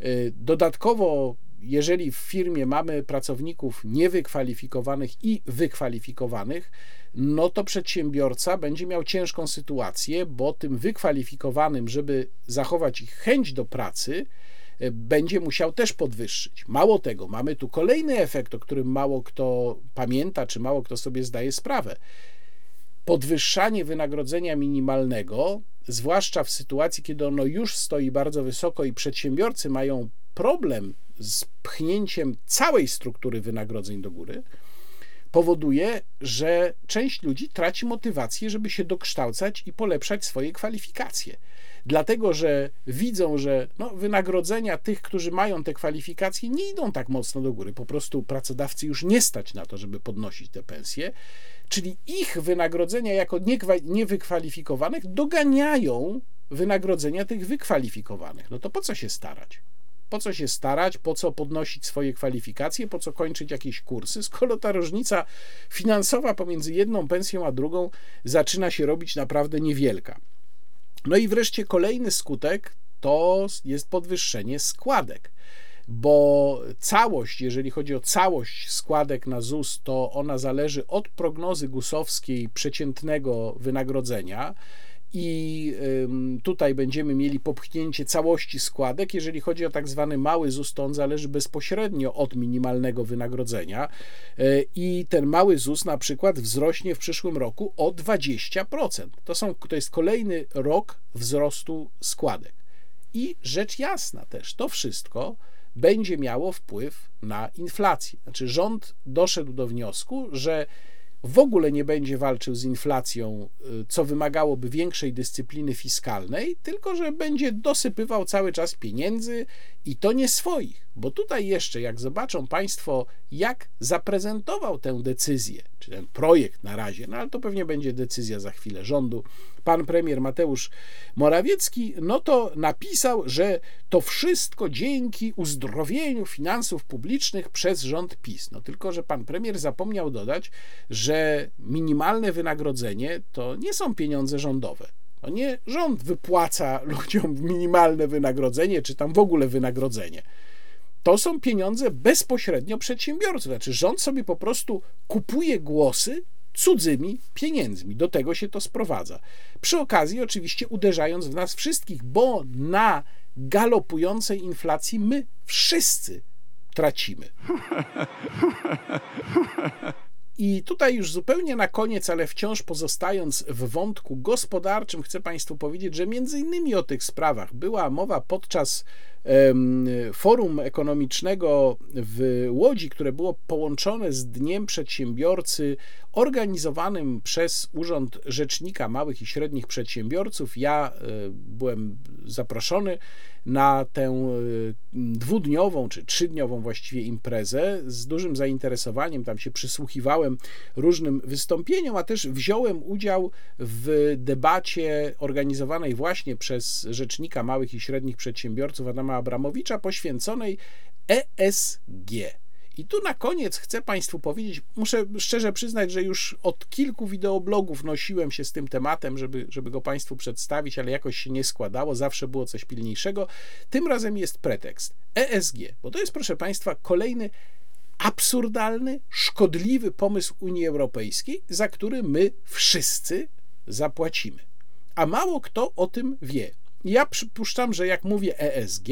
Y, dodatkowo jeżeli w firmie mamy pracowników niewykwalifikowanych i wykwalifikowanych, no to przedsiębiorca będzie miał ciężką sytuację, bo tym wykwalifikowanym, żeby zachować ich chęć do pracy, będzie musiał też podwyższyć. Mało tego, mamy tu kolejny efekt, o którym mało kto pamięta, czy mało kto sobie zdaje sprawę. Podwyższanie wynagrodzenia minimalnego, zwłaszcza w sytuacji, kiedy ono już stoi bardzo wysoko i przedsiębiorcy mają problem z pchnięciem całej struktury wynagrodzeń do góry, powoduje, że część ludzi traci motywację, żeby się dokształcać i polepszać swoje kwalifikacje. Dlatego, że widzą, że no, wynagrodzenia tych, którzy mają te kwalifikacje, nie idą tak mocno do góry. Po prostu pracodawcy już nie stać na to, żeby podnosić te pensje, czyli ich wynagrodzenia jako niewykwalifikowanych doganiają wynagrodzenia tych wykwalifikowanych. No to po co się starać? Po co się starać, po co podnosić swoje kwalifikacje, po co kończyć jakieś kursy, skoro ta różnica finansowa pomiędzy jedną pensją a drugą zaczyna się robić naprawdę niewielka. No i wreszcie kolejny skutek to jest podwyższenie składek bo całość, jeżeli chodzi o całość składek na ZUS, to ona zależy od prognozy gusowskiej przeciętnego wynagrodzenia i tutaj będziemy mieli popchnięcie całości składek. Jeżeli chodzi o tak zwany mały ZUS, to on zależy bezpośrednio od minimalnego wynagrodzenia e, i ten mały ZUS na przykład wzrośnie w przyszłym roku o 20%. To, są, to jest kolejny rok wzrostu składek. I rzecz jasna też, to wszystko będzie miało wpływ na inflację. Znaczy rząd doszedł do wniosku, że w ogóle nie będzie walczył z inflacją, y, co wymagałoby większej dyscypliny fiskalnej, tylko że będzie dosypywał cały czas pieniędzy i to nie swoich. Bo tutaj jeszcze, jak zobaczą Państwo, jak zaprezentował tę decyzję, czy ten projekt na razie, no ale to pewnie będzie decyzja za chwilę rządu, pan premier Mateusz Morawiecki, no to napisał, że to wszystko dzięki uzdrowieniu finansów publicznych przez rząd PiS. No tylko, że pan premier zapomniał dodać, że minimalne wynagrodzenie to nie są pieniądze rządowe. To nie rząd wypłaca ludziom minimalne wynagrodzenie, czy tam w ogóle wynagrodzenie to są pieniądze bezpośrednio przedsiębiorców. Znaczy, rząd sobie po prostu kupuje głosy cudzymi pieniędzmi. Do tego się to sprowadza. Przy okazji, oczywiście, uderzając w nas wszystkich, bo na galopującej inflacji my wszyscy tracimy. I tutaj już zupełnie na koniec, ale wciąż pozostając w wątku gospodarczym, chcę Państwu powiedzieć, że między innymi o tych sprawach była mowa podczas forum ekonomicznego w Łodzi, które było połączone z Dniem Przedsiębiorcy, organizowanym przez Urząd Rzecznika Małych i Średnich Przedsiębiorców. Ja e, byłem zaproszony na tę e, dwudniową czy trzydniową właściwie imprezę z dużym zainteresowaniem. Tam się przysłuchiwałem różnym wystąpieniom, a też wziąłem udział w debacie organizowanej właśnie przez Rzecznika Małych i Średnich Przedsiębiorców Adama Abramowicza poświęconej ESG. I tu na koniec chcę Państwu powiedzieć, muszę szczerze przyznać, że już od kilku wideoblogów nosiłem się z tym tematem, żeby, żeby go Państwu przedstawić, ale jakoś się nie składało, zawsze było coś pilniejszego. Tym razem jest pretekst ESG, bo to jest, proszę Państwa, kolejny absurdalny, szkodliwy pomysł Unii Europejskiej, za który my wszyscy zapłacimy. A mało kto o tym wie. Ja przypuszczam, że jak mówię ESG,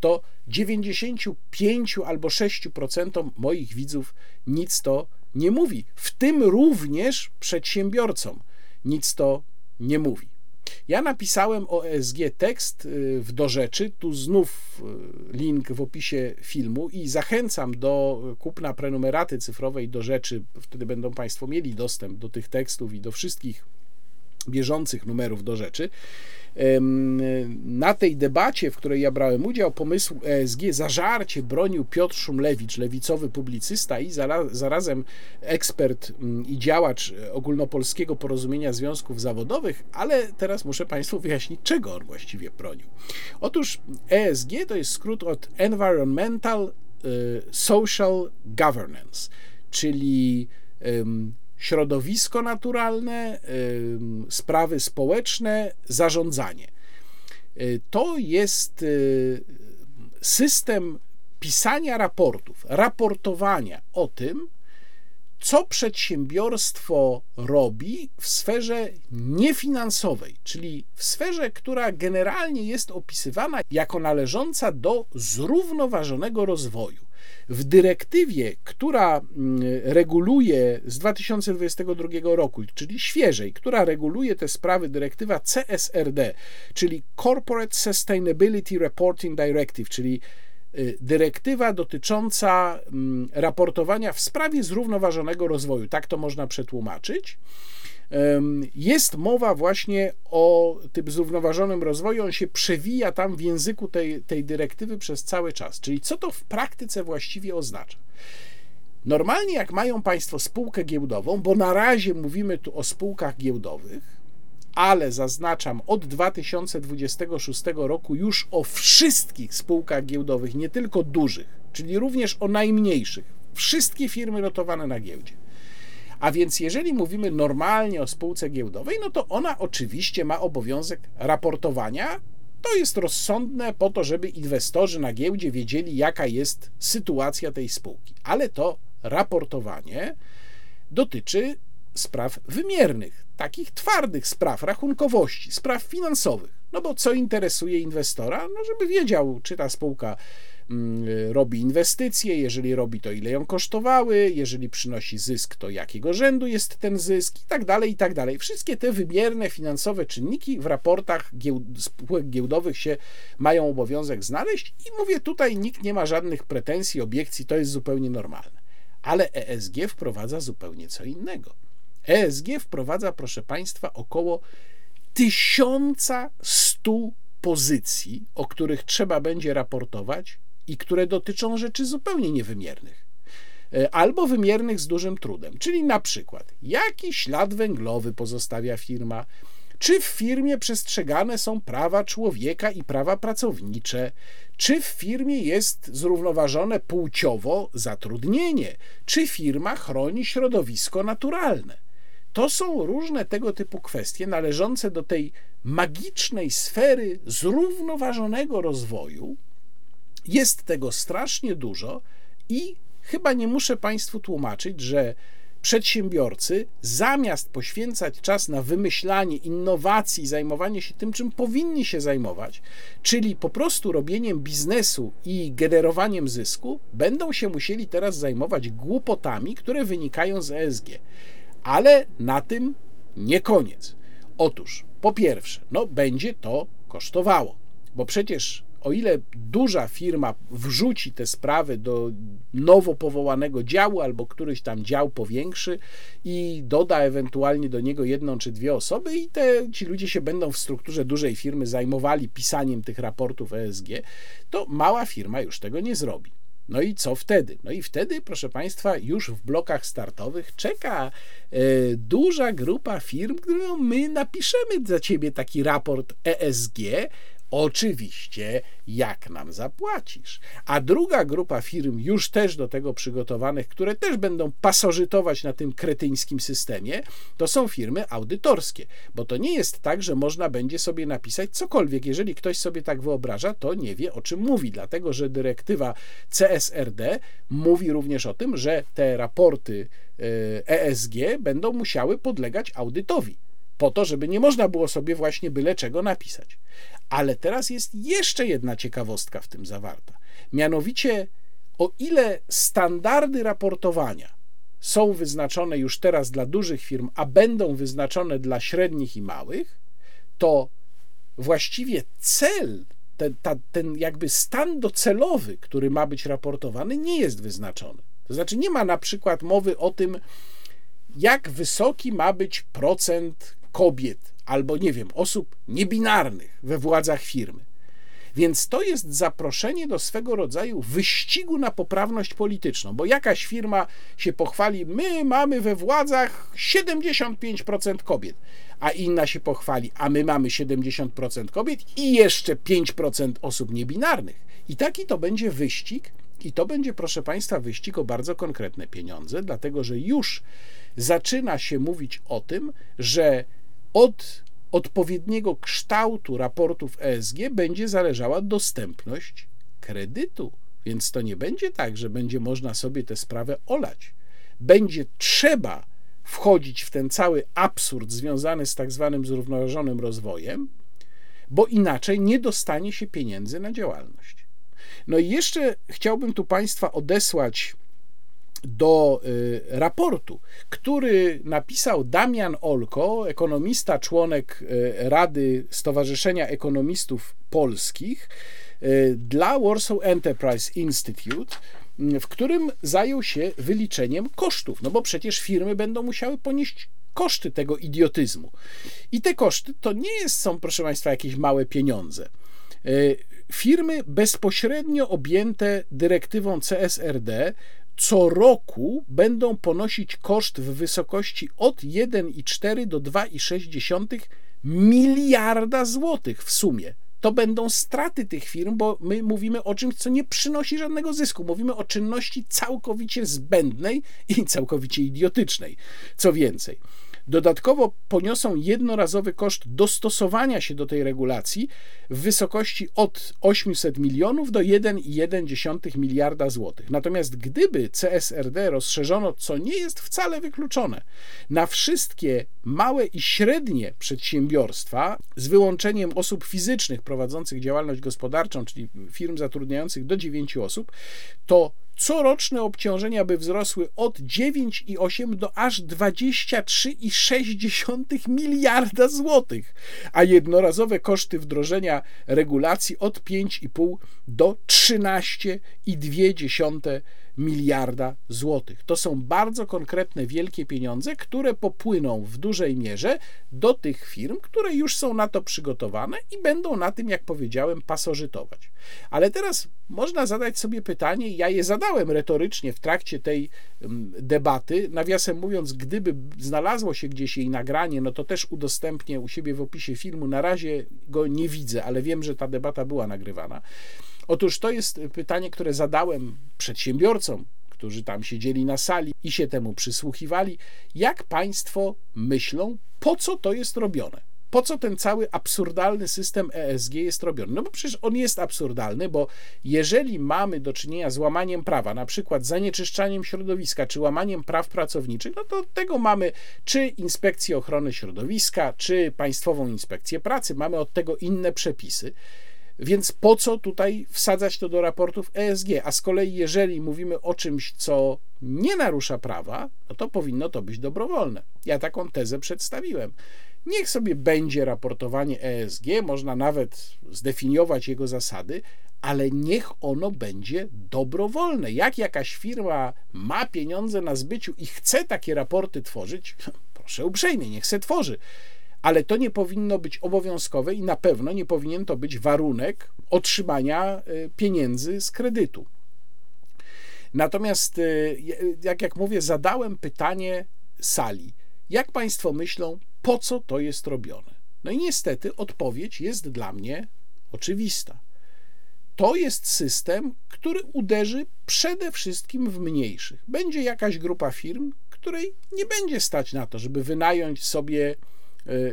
to 95 albo 6% moich widzów nic to nie mówi. W tym również przedsiębiorcom nic to nie mówi. Ja napisałem o ESG tekst w do rzeczy, tu znów link w opisie filmu i zachęcam do kupna prenumeraty cyfrowej do rzeczy, wtedy będą Państwo mieli dostęp do tych tekstów i do wszystkich bieżących numerów do rzeczy. Na tej debacie, w której ja brałem udział, pomysł ESG zażarcie bronił Piotr Szumlewicz, lewicowy publicysta i zarazem ekspert mm, i działacz ogólnopolskiego porozumienia związków zawodowych, ale teraz muszę Państwu wyjaśnić, czego on właściwie bronił. Otóż ESG to jest skrót od Environmental y, Social Governance, czyli środowisko naturalne, sprawy społeczne, zarządzanie. Y, to jest y, system pisania raportów, raportowania o tym, co przedsiębiorstwo robi w sferze niefinansowej, czyli w sferze, która generalnie jest opisywana jako należąca do zrównoważonego rozwoju. W dyrektywie, która mm, reguluje z 2022 roku, czyli świeżej, która reguluje te sprawy, dyrektywa CSRD, czyli Corporate Sustainability Reporting Directive, czyli y, dyrektywa dotycząca mm, raportowania w sprawie zrównoważonego rozwoju. Tak to można przetłumaczyć jest mowa właśnie o tym zrównoważonym rozwoju, on się przewija tam w języku tej, tej dyrektywy przez cały czas. Czyli co to w praktyce właściwie oznacza? Normalnie, jak mają Państwo spółkę giełdową, bo na razie mówimy tu o spółkach giełdowych, ale zaznaczam, od 2026 roku już o wszystkich spółkach giełdowych, nie tylko dużych, czyli również o najmniejszych, wszystkie firmy notowane na giełdzie. A więc jeżeli mówimy normalnie o spółce giełdowej, no to ona oczywiście ma obowiązek raportowania. To jest rozsądne po to, żeby inwestorzy na giełdzie wiedzieli, jaka jest sytuacja tej spółki. Ale to raportowanie dotyczy spraw wymiernych, takich twardych spraw, rachunkowości, spraw finansowych. No bo co interesuje inwestora? No, żeby wiedział, czy ta spółka robi inwestycje, jeżeli robi to ile ją kosztowały, jeżeli przynosi zysk, to jakiego rzędu jest ten zysk i tak dalej, i tak dalej. Wszystkie te wymierne finansowe czynniki w raportach spółek giełdowych się mają obowiązek znaleźć i mówię tutaj nikt nie ma żadnych pretensji, obiekcji, to jest zupełnie normalne. Ale ESG wprowadza zupełnie co innego. ESG wprowadza, proszę Państwa, około 1100 pozycji, o których trzeba będzie raportować i które dotyczą rzeczy zupełnie niewymiernych e, albo wymiernych z dużym trudem. Czyli na przykład, jaki ślad węglowy pozostawia firma, czy w firmie przestrzegane są prawa człowieka i prawa pracownicze, czy w firmie jest zrównoważone płciowo zatrudnienie, czy firma chroni środowisko naturalne. To są różne tego typu kwestie należące do tej magicznej sfery zrównoważonego rozwoju, jest tego strasznie dużo i chyba nie muszę Państwu tłumaczyć, że przedsiębiorcy zamiast poświęcać czas na wymyślanie innowacji, zajmowanie się tym, czym powinni się zajmować, czyli po prostu robieniem biznesu i generowaniem zysku, będą się musieli teraz zajmować głupotami, które wynikają z ESG. Ale na tym nie koniec. Otóż, po pierwsze, no będzie to kosztowało, bo przecież o ile duża firma wrzuci te sprawy do nowo powołanego działu albo któryś tam dział powiększy i doda ewentualnie do niego jedną czy dwie osoby i te, ci ludzie się będą w strukturze dużej firmy zajmowali pisaniem tych raportów ESG, to mała firma już tego nie zrobi. No i co wtedy? No i wtedy, proszę Państwa, już w blokach startowych czeka e, duża grupa firm, którą my napiszemy za Ciebie taki raport ESG, Oczywiście, jak nam zapłacisz. A druga grupa firm, już też do tego przygotowanych, które też będą pasożytować na tym kretyńskim systemie, to są firmy audytorskie. Bo to nie jest tak, że można będzie sobie napisać cokolwiek. Jeżeli ktoś sobie tak wyobraża, to nie wie o czym mówi, dlatego że dyrektywa CSRD mówi również o tym, że te raporty ESG e będą musiały podlegać audytowi po to, żeby nie można było sobie właśnie byle czego napisać. Ale teraz jest jeszcze jedna ciekawostka w tym zawarta. Mianowicie, o ile standardy raportowania są wyznaczone już teraz dla dużych firm, a będą wyznaczone dla średnich i małych, to właściwie cel, ten, ta, ten jakby stan docelowy, który ma być raportowany, nie jest wyznaczony. To znaczy, nie ma na przykład mowy o tym, jak wysoki ma być procent kobiet albo, nie wiem, osób niebinarnych we władzach firmy. Więc to jest zaproszenie do swego rodzaju wyścigu na poprawność polityczną, bo jakaś firma się pochwali, my mamy we władzach 75% kobiet, a inna się pochwali, a my mamy 70% kobiet i jeszcze 5% osób niebinarnych. I taki to będzie wyścig, i to będzie, proszę Państwa, wyścig o bardzo konkretne pieniądze, dlatego że już zaczyna się mówić o tym, że od odpowiedniego kształtu raportów ESG będzie zależała dostępność kredytu. Więc to nie będzie tak, że będzie można sobie tę sprawę olać. Będzie trzeba wchodzić w ten cały absurd związany z tak zwanym zrównoważonym rozwojem, bo inaczej nie dostanie się pieniędzy na działalność. No i jeszcze chciałbym tu Państwa odesłać do y, raportu, który napisał Damian Olko, ekonomista, członek y, Rady Stowarzyszenia Ekonomistów Polskich, y, dla Warsaw Enterprise Institute, w którym zajął się wyliczeniem kosztów, no bo przecież firmy będą musiały ponieść koszty tego idiotyzmu. I te koszty to nie jest, są, proszę Państwa, jakieś małe pieniądze. Firmy bezpośrednio objęte dyrektywą CSRD co roku będą ponosić koszt w wysokości od 1,4 do 2,6 miliarda złotych w sumie. To będą straty tych firm, bo my mówimy o czymś, co nie przynosi żadnego zysku. Mówimy o czynności całkowicie zbędnej i całkowicie idiotycznej. Co więcej, Dodatkowo poniosą jednorazowy koszt dostosowania się do tej regulacji w wysokości od 800 milionów do 1,1 miliarda złotych. Natomiast gdyby CSRD rozszerzono, co nie jest wcale wykluczone, na wszystkie małe i średnie przedsiębiorstwa, z wyłączeniem osób fizycznych prowadzących działalność gospodarczą, czyli firm zatrudniających do 9 osób, to coroczne obciążenia by wzrosły od 9,8 do aż 23,6 miliarda złotych, a jednorazowe koszty wdrożenia regulacji od 5,5 do 13,2 miliarda złotych. To są bardzo konkretne, wielkie pieniądze, które popłyną w dużej mierze do tych firm, które już są na to przygotowane i będą na tym, jak powiedziałem, pasożytować. Ale teraz można zadać sobie pytanie, ja je zadałem retorycznie w trakcie tej mm, debaty. Nawiasem mówiąc, gdyby znalazło się gdzieś jej nagranie, no to też udostępnię u siebie w opisie filmu. Na razie go nie widzę, ale wiem, że ta debata była nagrywana. Otóż to jest pytanie, które zadałem przedsiębiorcom, którzy tam siedzieli na sali i się temu przysłuchiwali. Jak Państwo myślą, po co to jest robione? Po co ten cały absurdalny system ESG jest robiony? No bo przecież on jest absurdalny, bo jeżeli mamy do czynienia z łamaniem prawa, na przykład zanieczyszczaniem środowiska czy łamaniem praw pracowniczych, no to tego mamy czy inspekcję ochrony środowiska, czy Państwową Inspekcję Pracy, mamy od tego inne przepisy. Więc po co tutaj wsadzać to do raportów ESG? A z kolei, jeżeli mówimy o czymś, co nie narusza prawa, no to powinno to być dobrowolne. Ja taką tezę przedstawiłem. Niech sobie będzie raportowanie ESG, można nawet zdefiniować jego zasady, ale niech ono będzie dobrowolne. Jak jakaś firma ma pieniądze na zbyciu i chce takie raporty tworzyć, proszę uprzejmie, niech se tworzy ale to nie powinno być obowiązkowe i na pewno nie powinien to być warunek otrzymania y, pieniędzy z kredytu. Natomiast, y, jak, jak mówię, zadałem pytanie sali. Jak Państwo myślą, po co to jest robione? No i niestety odpowiedź jest dla mnie oczywista. To jest system, który uderzy przede wszystkim w mniejszych. Będzie jakaś grupa firm, której nie będzie stać na to, żeby wynająć sobie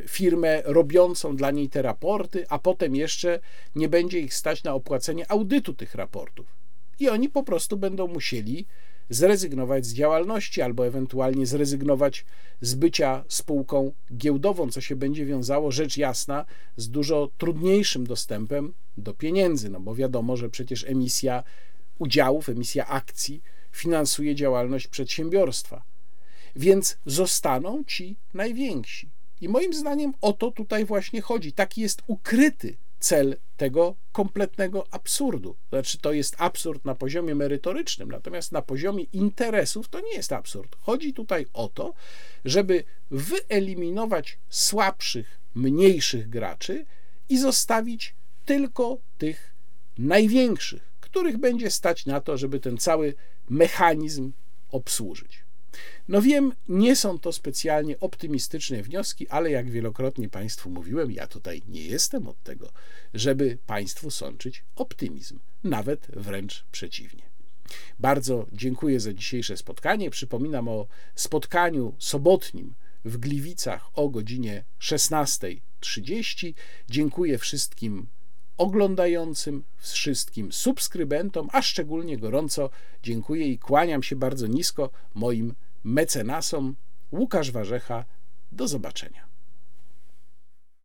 firmę robiącą dla niej te raporty, a potem jeszcze nie będzie ich stać na opłacenie audytu tych raportów. I oni po prostu będą musieli zrezygnować z działalności albo ewentualnie zrezygnować z bycia spółką giełdową, co się będzie wiązało, rzecz jasna, z dużo trudniejszym dostępem do pieniędzy, no bo wiadomo, że przecież emisja udziałów, emisja akcji finansuje działalność przedsiębiorstwa. Więc zostaną ci najwięksi. I moim zdaniem o to tutaj właśnie chodzi. Taki jest ukryty cel tego kompletnego absurdu. Znaczy, to jest absurd na poziomie merytorycznym, natomiast na poziomie interesów to nie jest absurd. Chodzi tutaj o to, żeby wyeliminować słabszych, mniejszych graczy i zostawić tylko tych największych, których będzie stać na to, żeby ten cały mechanizm obsłużyć. No wiem, nie są to specjalnie optymistyczne wnioski, ale jak wielokrotnie Państwu mówiłem, ja tutaj nie jestem od tego, żeby Państwu sączyć optymizm, nawet wręcz przeciwnie. Bardzo dziękuję za dzisiejsze spotkanie. Przypominam o spotkaniu sobotnim w Gliwicach o godzinie 16.30. Dziękuję wszystkim oglądającym, wszystkim subskrybentom, a szczególnie gorąco dziękuję i kłaniam się bardzo nisko moim mecenasom. Łukasz Warzecha. Do zobaczenia.